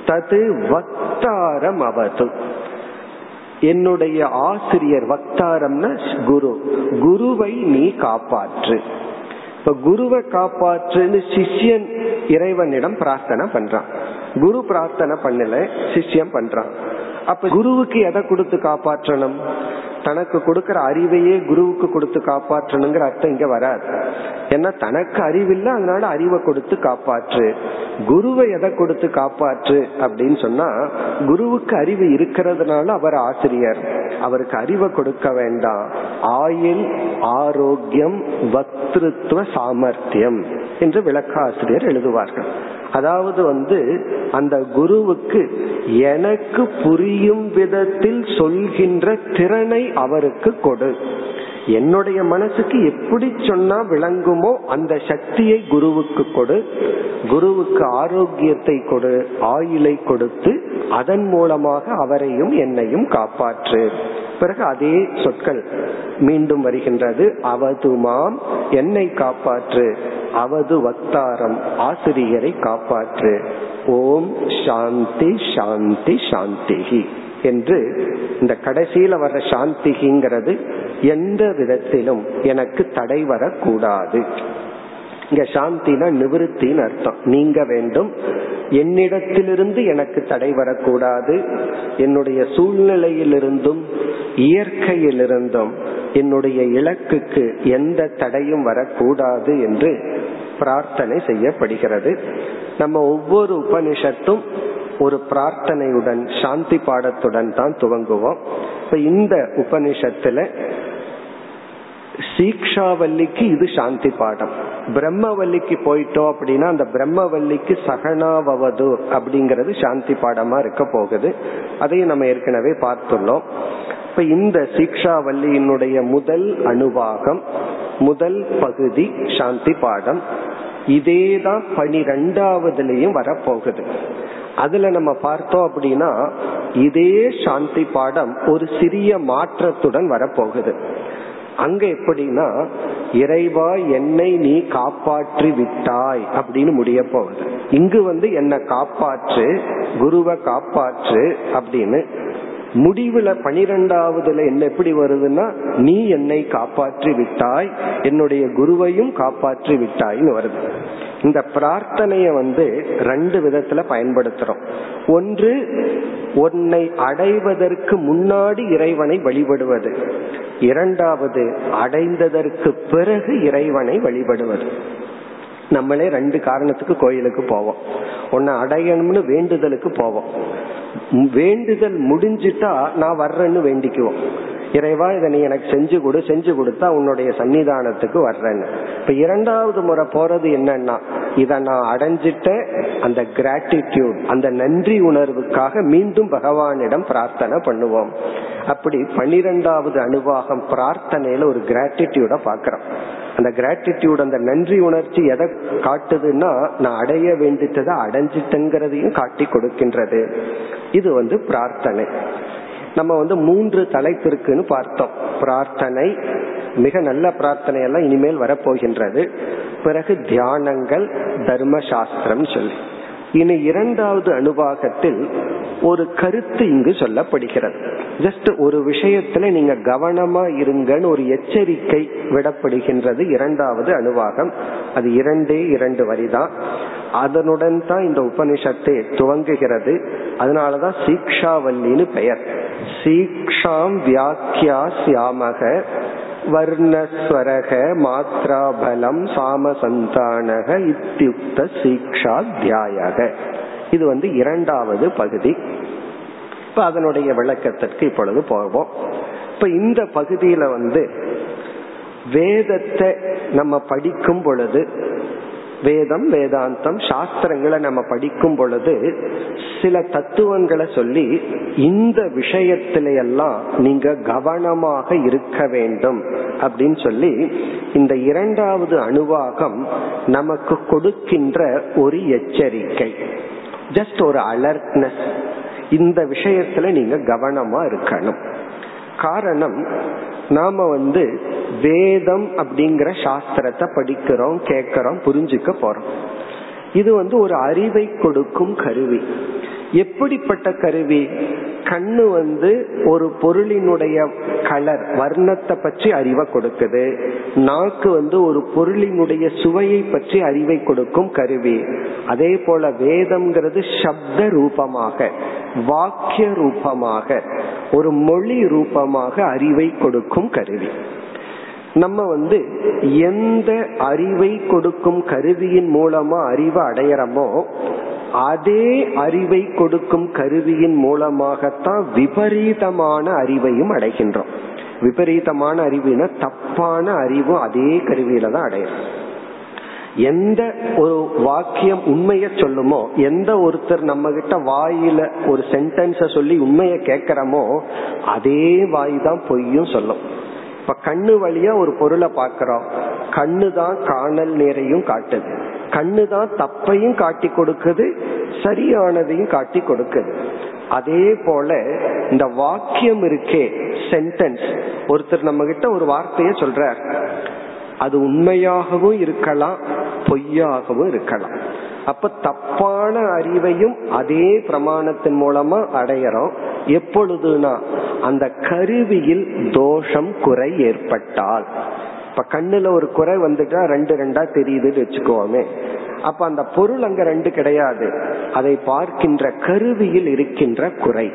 தது வக்தாரம் அவது. என்னுடைய ஆசிரியர் வக்தாரம்னா குரு. குருவை நீ காப்பாற்று. இப்ப குருவை காப்பாற்றுன்னு சிஷ்யன் இறைவனிடம் பிரார்த்தனை பண்றான். குரு பிரார்த்தனை பண்ணல சிஷ்யம் பண்றான் அப்ப குருவுக்கு எதை கொடுத்து காப்பாற்றணும்? தனக்கு கொடுக்கற அறிவையே குருவுக்கு கொடுத்து காப்பாற்றணுங்கிற அர்த்தம் இங்க வராது. ஏன்னா தனக்கு அறிவில்லை அதனால அறிவை கொடுத்து காப்பாற்று. குருவை எதை கொடுத்து காப்பாற்று அப்படின்னு சொன்னா குருவுக்கு அறிவு இருக்கிறதுனால அவர் ஆசிரியர். அவருக்கு அறிவை கொடுக்க வேண்டாம். ஆயில் ஆரோக்கியம் வக்திருத்துவ சாமர்த்தியம் என்று விளக்காசிரியர் எழுதுவார்கள். அதாவது வந்து அந்த குருவுக்கு எனக்கு புரியும் விதத்தில் சொல்கின்ற திறனை அவருக்கு கொடு. என்னுடைய மனசுக்கு எப்படி சொன்னா விளங்குமோ அந்த சக்தியை குருவுக்கு கொடு. குருவுக்கு ஆரோக்கியத்தை கொடு ஆயிலை கொடுத்து அதன் மூலமாக அவரையும் என்னையும் காப்பாற்று. பிறகு அதே சொற்கள் மீண்டும் வருகின்றது. அவதுமாம் என்னை காப்பாற்று. அவது வக்தாரம் ஆசிரியரை காப்பாற்று. ஓம் சாந்தி சாந்தி சாந்திகி. என்று இந்த கடைசியில வர்ற சாந்திகிங்கிறது எந்த விதத்திலும் எனக்கு தடை வரக்கூடாது. இங்க சாந்தினா நிவிருத்தின்னு அர்த்தம். நீங்க வேண்டும். என்னிடத்திலிருந்து எனக்கு தடை வரக்கூடாது. என்னுடைய சூழ்நிலையிலிருந்தும் இயற்கையிலிருந்தும் என்னுடைய இலக்குக்கு எந்த தடையும் வரக்கூடாது என்று பிரார்த்தனை செய்யப்படுகிறது. நம்ம ஒவ்வொரு உபனிஷத்தும் ஒரு பிரார்த்தனையுடன் சாந்தி பாடத்துடன் தான் துவங்குவோம். இப்ப இந்த உபனிஷத்துல சீக்ஷாவல்லிக்கு இது சாந்தி பாடம். பிரம்மவல்லிக்கு போயிட்டோம் அப்படின்னா அந்த பிரம்மவல்லிக்கு சகனாவது அப்படிங்கிறது சாந்தி பாடமா இருக்க போகுது. அதையும் நம்ம ஏற்கனவே பார்த்துள்ளோம். இப்ப இந்த சீக்ஷாவல்லியினுடைய முதல் அணுவாகம் முதல் பகுதி சாந்தி பாடம். இதேதான் பனிரெண்டாவதுலயும் வரப்போகுது. அதுல நம்ம பார்த்தோம் அப்படின்னா இதே சாந்தி பாடம் ஒரு சிறிய மாற்றத்துடன் வரப்போகுது. அங்க எப்படின்னா இறைவா என்னை நீ காப்பாற்றி விட்டாய் அப்படின்னு முடிய போகுது. இங்கு வந்து என்னை காப்பாற்று குருவை காப்பாற்று அப்படின்னு முடிவுல பனிரெண்டாவதுல என்ன எப்படி வருதுன்னா நீ என்னை காப்பாற்றி விட்டாய் என்னுடைய குருவையும் காப்பாற்றி விட்டாய்னு வருது. இந்த பிரார்த்தனைய வந்து ரெண்டு விதத்துல பயன்படுத்துறோம். ஒன்று உன்னை அடைவதற்கு முன்னாடி இறைவனை வழிபடுவது. இரண்டாவது அடைந்ததற்கு பிறகு இறைவனை வழிபடுவது. நம்மளே ரெண்டு காரணத்துக்கு கோயிலுக்கு போவோம். உன்னை அடையணும்னு வேண்டுதலுக்கு போவோம். வேண்டுதல் முடிஞ்சிட்டா நான் வர்றேன்னு வேண்டிக்குவோம். இறைவா இதை நீ எனக்கு செஞ்சு கொடு செஞ்சு கொடுத்தா உன்னுடைய சன்னிதானத்துக்கு வர்றேன்னு. இப்ப இரண்டாவது முறை போறது என்னன்னா இத நான் அடைஞ்சிட்ட அந்த கிராட்டிடியூட் அந்த நன்றி உணர்வுக்காக மீண்டும் பகவானிடம் பிரார்த்தனை பண்ணுவோம். அப்படி பனிரெண்டாவது அனுபாகம் பிரார்த்தனையில ஒரு கிராட்டிடியூட பாக்கிறோம் அந்த கிராட்டிடியூட் அந்த நன்றி உணர்ச்சி எதை காட்டுதுன்னா நான் அடைய வேண்டித்ததை அடைஞ்சிட்டேங்கிறதையும் காட்டி கொடுக்கின்றது. இது வந்து பிரார்த்தனை. நம்ம வந்து மூன்று தலைப்பிற்குன்னு பார்த்தோம். பிரார்த்தனை மிக நல்ல பிரார்த்தனை எல்லாம் இனிமேல் வரப்போகின்றது. பிறகு தியானங்கள் தர்ம சாஸ்திரம் சொல்லி. இனி இரண்டாவது அனுபாகத்தில் ஒரு கருத்து இங்கு சொல்லப்படுகிறது. ஜஸ்ட் ஒரு விஷயத்துல நீங்க கவனமா இருங்கன்னு ஒரு எச்சரிக்கை விடப்படுகின்றது இரண்டாவது அணுவாகம் அது இரண்டே இரண்டு வரிதான். அதனுடன் தான் இந்த உபனிஷத்தை துவங்குகிறது. அதனாலதான் சீக்ஷாவல்லின்னு பெயர். சீக்ஷாம் வியாக்கியா சியாமக வர்ணஸ்வரக மாத்ராபலம் சாமசந்தானக இத்தியுக்த சீக்ஷா தியாயக இது வந்து இரண்டாவது பகுதி. இப்ப அதனுடைய விளக்கத்திற்கு இப்பொழுது போவோம். இப்ப இந்த பகுதியில வந்து வேதத்தை நம்ம படிக்கும் பொழுது வேதம் வேதாந்தம் சாஸ்திரங்களை நம்ம படிக்கும் பொழுது சில தத்துவங்களை சொல்லி இந்த விஷயத்தில எல்லாம் நீங்க கவனமாக இருக்க வேண்டும் அப்படின்னு சொல்லி இந்த இரண்டாவது அணுவாகம் நமக்கு கொடுக்கின்ற ஒரு எச்சரிக்கை. ஜஸ்ட் ஒரு அலர்ட்னஸ் இந்த விஷயத்துல நீங்க கவனமா இருக்கணும். காரணம் நாம வந்து வேதம் அப்படிங்கிற சாஸ்திரத்தை படிக்கிறோம் கேட்கிறோம் புரிஞ்சுக்க போறோம். இது வந்து ஒரு அறிவை கொடுக்கும் கருவி. எப்படிப்பட்ட கருவி? கண்ணு வந்து ஒரு பொருளினுடைய கலர் வர்ணத்தை பற்றி அறிவை கொடுக்குது. நாக்கு வந்து ஒரு பொருளினுடைய சுவையை பற்றி அறிவை கொடுக்கும் கருவி. அதே போல வேதம்ங்கிறது சப்த ரூபமாக வாக்கிய ரூபமாக ஒரு மொழி ரூபமாக அறிவை கொடுக்கும் கருவி. நம்ம வந்து எந்த அறிவை கொடுக்கும் கருவியின் மூலமா அறிவை அடையிறோமோ அதே அறிவை கொடுக்கும் கருவியின் மூலமாகத்தான் விபரீதமான அறிவையும் அடைகின்றோம். விபரீதமான அறிவுனா தப்பான அறிவும் அதே கருவியில தான் அடையிறோம். எந்த ஒரு வாக்கியம் உண்மைய சொல்லுமோ எந்த ஒருத்தர் நம்ம கிட்ட வாயில ஒரு சென்டென்ஸ சொல்லி உண்மைய கேக்கிறோமோ அதே வாய் தான் பொய்யும் சொல்லும். இப்ப கண்ணு வழியா ஒரு பொருளை பாக்கிறோம் கண்ணு தான் காணல் நேரையும் காட்டுது. கண்ணு தான் தப்பையும் காட்டி கொடுக்குது சரியானதையும் காட்டி கொடுக்குது. அதே போல இந்த வாக்கியம் இருக்கே சென்டென்ஸ் ஒருத்தர் நம்ம கிட்ட ஒரு வார்த்தைய சொல்றார். அது உண்மையாகவும் இருக்கலாம் பொய்யாகவும் இருக்கலாம். அப்ப தப்பான அறிவையும் அதே பிரமாணத்தின் மூலமா அடையறோம். எப்பொழுதுனா அந்த கருவியில் தோஷம் குறை ஏற்பட்டால். இப்ப கண்ணுல ஒரு குறை வந்துட்டா ரெண்டு ரெண்டா தெரியுதுன்னு வச்சுக்கோமே. அப்ப அந்த பொருள் அங்க ரெண்டு கிடையாது. அதை பார்க்கின்ற கருவியில் இருக்கின்ற குறை.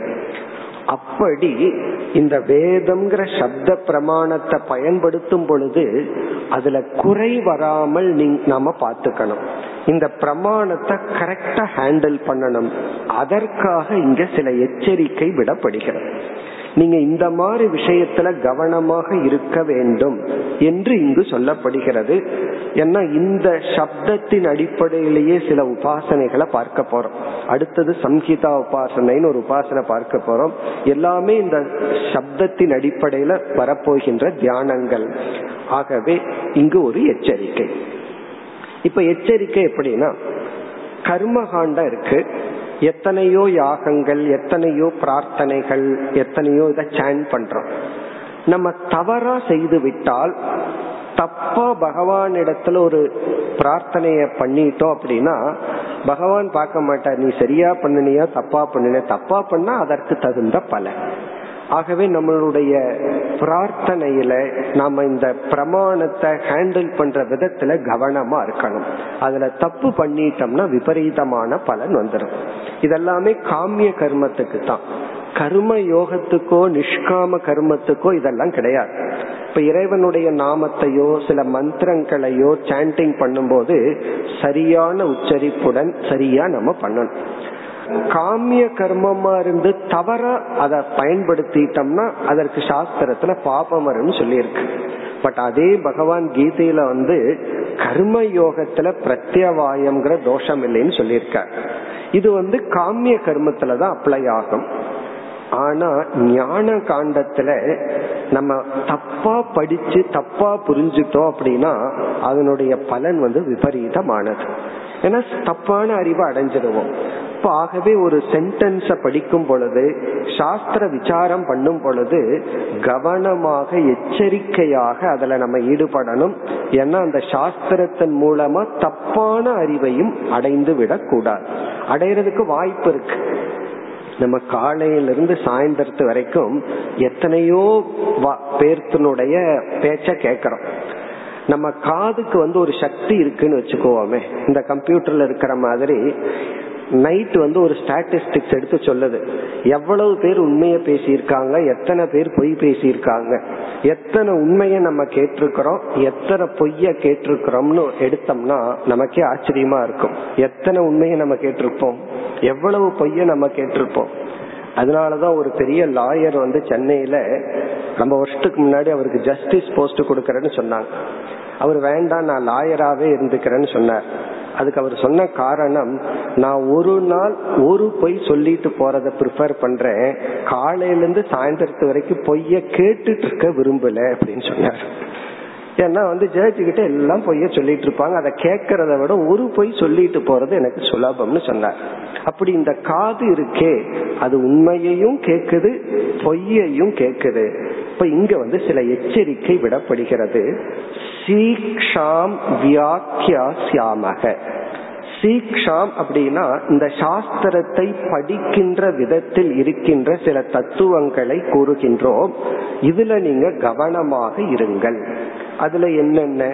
அப்படி இந்த வேதம்ங்கிற சப்த பிரமாணத்தை பயன்படுத்தும் பொழுது அதுல குறை வராமல் நாம பார்த்துக்கணும். இந்த பிரமாணத்தை கரெக்டா ஹேண்டில் பண்ணணும். அதற்காக இங்க சில எச்சரிக்கை விடப்படுகிறது. நீங்க இந்த மாதிரி விஷயத்துல கவனமாக இருக்க வேண்டும் என்று இங்கு சொல்லப்படுகிறது. ஏன்னா இந்த சப்தத்தின் அடிப்படையிலேயே சில உபாசனைகளை பார்க்க போறோம். அடுத்தது சம்ஹிதா உபாசனைன்னு ஒரு உபாசனை பார்க்க போறோம். எல்லாமே இந்த சப்தத்தின் அடிப்படையில வரப்போகின்ற தியானங்கள். ஆகவே இங்கு ஒரு எச்சரிக்கை. இப்ப எச்சரிக்கை எப்படின்னா கர்மகாண்டம் இருக்கு. எத்தனையோ யாகங்கள் எத்தனையோ பிரார்த்தனைகள் எத்தனையோ இதை சேன் பண்றோம். நம்ம தவறா செய்து விட்டால் தப்பா பகவான் இடத்துல ஒரு பிரார்த்தனைய பண்ணிட்டோம் அப்படின்னா பகவான் பார்க்க மாட்டார் நீ சரியா பண்ணினியா தப்பா பண்ணின. தப்பா பண்ணா அதற்கு தகுந்த பலன். ஆகவே நம்மளுடைய பிரார்த்தனையில நாம இந்த பிரமாணத்தை ஹேண்டில் பண்ற விதத்துல கவனமா இருக்கணும். அதுல தப்பு பண்ணிட்டோம்னா விபரீதமான பலன் வந்துடும் இதெல்லாமே காமிய கர்மத்துக்கு தான். கர்ம யோகத்துக்கோ நிஷ்காம கர்மத்துக்கோ இதெல்லாம் கிடையாது. இப்ப இறைவனுடைய நாமத்தையோ சில மந்திரங்களையோ சாண்டிங் பண்ணும்போது சரியான உச்சரிப்புடன் சரியா நம்ம பண்ணணும். காமிய கர்மமா இருந்து தவறா அதை பயன்படுத்திட்டோம்னா அதற்கு சாஸ்திரத்துல பாபம் வரும்னு சொல்லியிருக்கு. பட் அதே பகவான் கீதையில வந்து கர்ம யோகத்துல பிரத்யவாயம்ங்கிற தோஷம் இல்லைன்னு சொல்லியிருக்கார். இது வந்து காமிய கர்மத்துலதான் அப்ளை ஆகும். ஆனா ஞான காண்டத்துல நம்ம தப்பா படிச்சு தப்பா புரிஞ்சுட்டோம் அப்படின்னா அதனுடைய பலன் வந்து விபரீதமானது. ஏன்னா தப்பான அறிவை அடைஞ்சிடுவோம். இப்ப ஆகவே ஒரு சென்டென்ஸ படிக்கும் பொழுது சாஸ்திர விசாரம் பண்ணும் பொழுது கவனமாக எச்சரிக்கையாக அதுல நம்ம ஈடுபடணும். ஏன்னா அந்த சாஸ்திரத்தின் மூலமா தப்பான அறிவையும் அடைந்து விடக்கூடாது. அடையிறதுக்கு வாய்ப்பு இருக்கு. நம்ம காலையிலிருந்து சாயந்தரத்து வரைக்கும் எத்தனையோ பேர்த்தினுடைய பேச்ச கேக்குறோம் நம்ம காதுக்கு வந்து ஒரு சக்தி இருக்குன்னு வச்சுக்கோமே இந்த கம்ப்யூட்டர்ல இருக்கிற மாதிரி நைட் வந்து ஒரு ஸ்டாட்டிஸ்டிக்ஸ் எடுத்து சொல்லுது. எவ்வளவு பேர் உண்மையை பேசியிருக்காங்க எத்தனை பேர் பொய் பேசியிருக்காங்க எத்தனை உண்மையை நம்ம கேட்டிருக்கிறோம் எத்தனை பொய்ய கேட்டிருக்கிறோம்னு எடுத்தோம்னா நமக்கே ஆச்சரியமா இருக்கும். எத்தனை உண்மையை நம்ம கேட்டிருப்போம் எவ்வளவு பொய்ய நம்ம கேட்டிருப்போம். அதனாலதான் ஒரு பெரிய லாயர் வந்து சென்னையில நம்ம வருஷத்துக்கு முன்னாடி அவருக்கு ஜஸ்டிஸ் போஸ்ட் கொடுக்கறேன்னு சொன்னாங்க. அவர் வேண்டாம் நான் லாயராகவே இருந்துக்கிறேன்னு சொன்னார். அதுக்கு அவர் சொன்ன காரணம் நான் ஒரு நாள் ஒரு பொய் சொல்லிட்டு போறத ப்ரிஃபர் பண்றேன். காலையில இருந்து சாயந்தரத்து வரைக்கும் பொய்ய கேட்டுட்டு இருக்க விரும்பல அப்படின்னு சொன்னார். ஏன்னா வந்து ஜட்ஜு கிட்ட எல்லாம் பொய்ய சொல்லிட்டு இருப்பாங்க. அதை கேட்கறத விட ஒரு பொய் சொல்லிட்டு போறது எனக்கு சுலபம்னு சொன்னார். அப்படி இந்த காது இருக்கே அது உண்மையையும் கேக்குது பொய்யையும் கேக்குது. இப்ப இங்க வந்து சில எச்சரிக்கை விடப்படுகிறது. சீக்ஷாம் வியாக்கியா சியாமக. சீக்ஷாம் அப்படின்னா இந்த சாஸ்திரத்தை படிக்கின்ற விதத்தில் இருக்கின்ற சில தத்துவங்களை கூறுகின்றோம். இதுல நீங்க கவனமாக இருங்கள். அதுல என்னென்ன?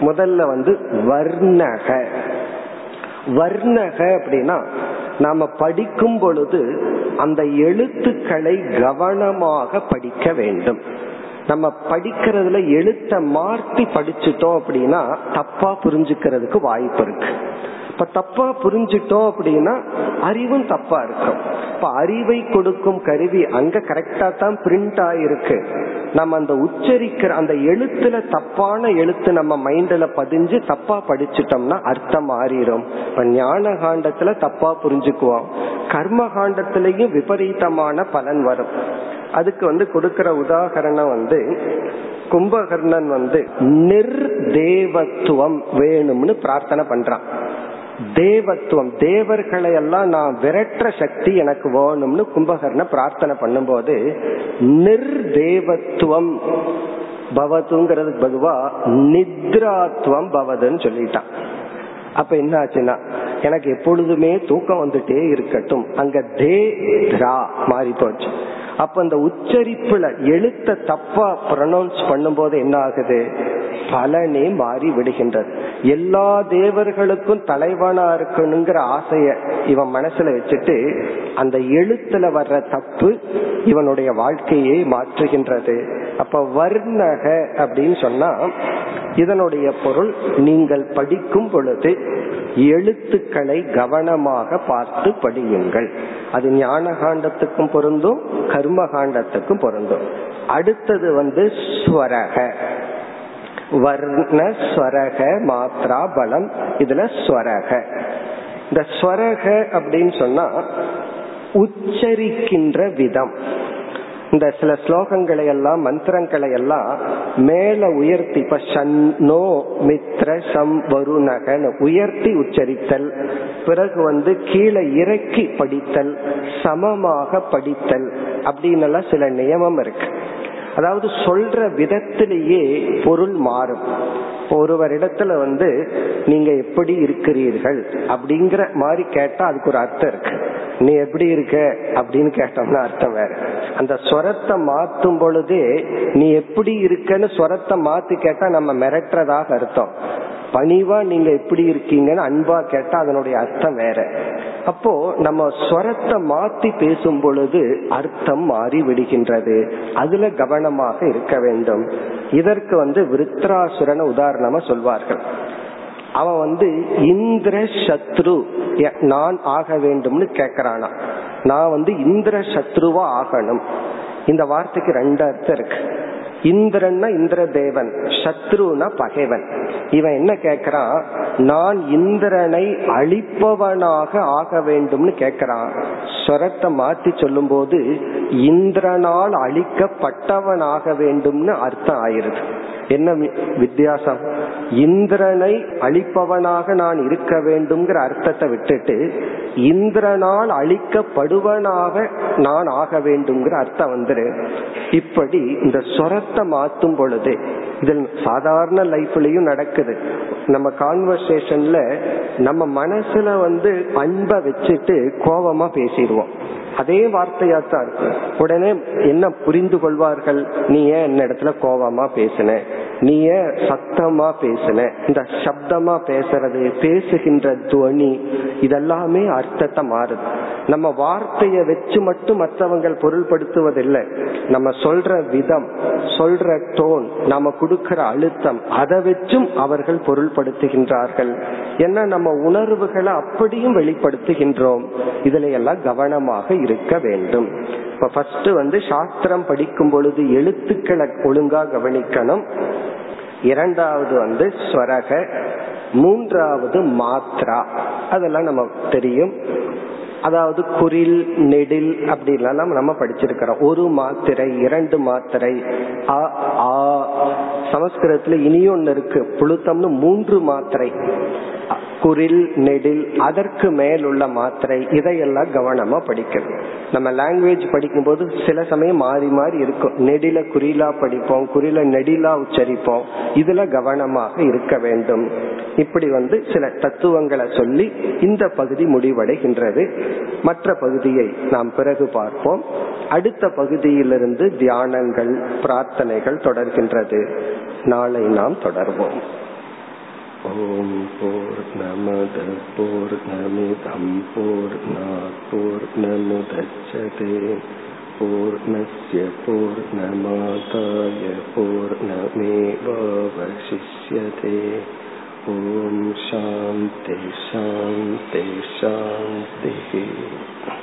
முதல்ல வந்து வர்ணக. வர்ணக அப்படின்னா நாம படிக்கும் பொழுது அந்த எழுத்துக்களை கவனமாக படிக்க வேண்டும். நம்ம படிக்கிறதுல எழுத்த மாற்றி படிச்சுட்டோம் அப்படின்னா தப்பா புரிஞ்சுக்கிறதுக்கு வாய்ப்பு இருக்கு. இப்ப தப்பா புரிஞ்சுட்டோம் அப்படின்னா அறிவும் தப்பா இருக்கும். இப்ப அறிவை கொடுக்கும் கருவி அங்க கரெக்டா தான் பிரிண்ட் ஆயிருக்கு. நம்ம அந்த உச்சரிக்கிற அந்த எழுத்துல தப்பான எழுத்து நம்ம மைண்ட்ல பதிஞ்சு தப்பா படிச்சுட்டோம்னா அர்த்தம் மாறிடும் இப்ப ஞான காண்டத்துல தப்பா புரிஞ்சுக்குவோம். கர்ம காண்டத்திலையும் விபரீதமான பலன் வரும். அதுக்கு வந்து கொடுக்கிற உதாகரணம் வந்து கும்பகர்ணன் வந்து நிர்தேவத்துவம் வேணும்னு பிரார்த்தனை பண்றான். தேவத்துவம் தேவர்களை எல்லாம் நான் விரட்டுற சக்தி எனக்கு வேணும்னு கும்பகர்ண பிரார்த்தனை பண்ணும்போது நிர்தேவத்துவம் பவதுங்கிறதுக்கு பதுவா நித்ராத்துவம் பவதுன்னு சொல்லிட்டான். அப்ப என்ன ஆச்சுன்னா எனக்கு எப்பொழுதுமே தூக்கம் வந்துட்டே இருக்கட்டும். அங்க தே மாறி போச்சு அப்ப அந்த உச்சரிப்புல எழுத்த தப்பா ப்ரொனவுன்ஸ் பண்ணும்போது என்ன ஆகுது? பலனே மாறி விடுகின்றது. எல்லா தேவர்களுக்கும் தலைவனா இருக்கணுங்கிற ஆசைய இவன் மனசுல வச்சுட்டு அந்த எழுத்துல வர்ற தப்பு இவனுடைய வாழ்க்கையை மாற்றுகின்றது. அப்ப வர்ணக அப்படின்னு சொன்னா இதனுடைய பொருள் நீங்கள் படிக்கும் பொழுது எழுத்துக்களை கவனமாக பார்த்து படியுங்கள். அது ஞான காண்டத்துக்கும் பொருந்தும் கர்மகாண்டத்துக்கும் பொருந்தும். அடுத்தது வந்து ஸ்வரக. வர்ண ஸ்வரக மாத்ரா பலம் இதுல ஸ்வரக. இந்த ஸ்வரக அப்படின்னு சொன்னா உச்சரிக்கின்ற விதம். இந்த சில ஸ்லோகங்களை எல்லாம் மந்திரங்களை எல்லாம் மேல உயர்த்தி இப்ப சன்னோ மித்ர சம் வருணகன் உயர்த்தி உச்சரித்தல். பிறகு வந்து கீழே இறக்கி படித்தல் சமமாக படித்தல். அப்படின்னு சில நியமம் இருக்கு. அதாவது சொல்ற விதத்திலேயே பொருள் மாறும். ஒருவரிடத்துல வந்து நீங்க எப்படி இருக்கிறீர்கள்? அப்படிங்கிற மாதிரி கேட்டா அதுக்கு ஒரு அர்த்தம் இருக்கு. நீ எப்படி இருக்க? அப்படின்னு கேட்டோம்னா அர்த்தம் வேற. அந்த ஸ்வரத்தை மாத்தும் பொழுதே நீ எப்படி இருக்கன்னு ஸ்வரத்தை மாத்தி கேட்டா நம்ம மிரட்டுறதாக அர்த்தம். பணிவா நீங்க எப்படி இருக்கீங்கன்னு அன்பா கேட்டா அதனுடைய அர்த்தம் வேற. அப்போ நம்ம ஸ்வரத்தை மாத்தி பேசும் பொழுது அர்த்தம் மாறி விடுகின்றது அதுல கவனமாக இருக்க வேண்டும். இதற்கு வந்து விருத்ராசுரன உதாரணமா சொல்வார்கள். அவன் வந்து இந்திர சத்ரு நான் ஆக வேண்டும்னு கேக்குறானா. நான் வந்து இந்திர சத்ருவா ஆகணும். இந்த வார்த்தைக்கு ரெண்டு அர்த்தம் இருக்கு. இந்திரன்னா இந்திர தேவன் சத்ருனா பகைவன். இவன் என்ன கேக்குறான் நான் இந்திரனை அழிப்பவனாக ஆக வேண்டும்னு கேக்குறான் ஸ்வரத்தை மாத்தி சொல்லும் போது இந்திரனால் அழிக்கப்பட்டவனாக வேண்டும்னு அர்த்தம் ஆயிருது என்ன வித்தியாசம்? இந்திரனை அழிப்பவனாக நான் இருக்க வேண்டும்ங்கிற அர்த்தத்தை விட்டுட்டு இந்திரனால் அழிக்கப்படுவனாக நான் ஆக வேண்டும்ங்கிற அர்த்தம் வந்துரு. இப்படி இந்த சொரத்தை மாத்தும் பொழுது இதில் சாதாரண லைஃப்லயும் நடக்குது. நம்ம கான்வர்சேஷன்ல நம்ம மனசுல வந்து அன்பை வச்சுட்டு கோபமா பேசிடுவோம். அதே வார்த்தையா தான் உடனே என்ன புரிந்து கொள்வார்கள்? நீ ஏன் என்ன இடத்துல கோபமா பேசின? நீ ஏன் சத்தமா பேசின? இந்த சப்தமா பேசுறது பேசுகின்ற துவனி இதெல்லாமே அர்த்தத்தை மாறுது. நம்ம வார்த்தைய வச்சு மட்டும் மற்றவங்கள் பொருள்படுத்துவதில்லை. நம்ம சொல்ற விதம் சொல்ற டோன் நாம கொடுக்கிற அழுத்தம் அதை வச்சும் அவர்கள் பொருள்படுத்துகின்றார்கள். ஏன்னா நம்ம உணர்வுகளை அப்படியும் வெளிப்படுத்துகின்றோம். இதுல எல்லாம் கவனமாக இருக்க வேண்டும். இப்ப ஃபர்ஸ்ட் வந்து சாஸ்திரம் படிக்கும் பொழுது எழுத்துக்களை ஒழுங்கா கவனிக்கணும். இரண்டாவது வந்து ஸ்வரக மூன்றாவது மாத்ரா. அதெல்லாம் நமக்கு தெரியும். அதாவது குரில் நெடில் அப்படிலாம் நம்ம படிச்சிருக்கிறோம். ஒரு மாத்திரை இரண்டு மாத்திரை ஆ ஆ. சமஸ்கிருதத்துல இனியொன்னு இருக்கு. புழுத்தம்னு மூன்று மாத்திரை. குரில் நெடில் அதற்கு மேல் உள்ள மாத்திரை இதையெல்லாம் கவனமா படிக்கணும். நம்ம லாங்குவேஜ் படிக்கும்போது சில சமயம் மாறி மாறி இருக்கும். நெடில குறிலா படிப்போம் குறில நெடிலா உச்சரிப்போம். இதுல கவனமாக இருக்க வேண்டும். இப்படி வந்து சில தத்துவங்களை சொல்லி இந்த பகுதி முடிவடைகின்றது. மற்ற பகுதியை நாம் பிறகு பார்ப்போம். அடுத்த பகுதியிலிருந்து தியானங்கள் பிரார்த்தனைகள் தொடர்கின்றது. நாளை நாம் தொடர்வோம். ॐ पूर्णमदः पूर्णमिदं पूर्णात् पूर्णमुदच्छते पूर्णस्य पूर्णमादाय पूर्णमेवावशिष्यते। ॐ शान्ति शान्ति शान्तिः।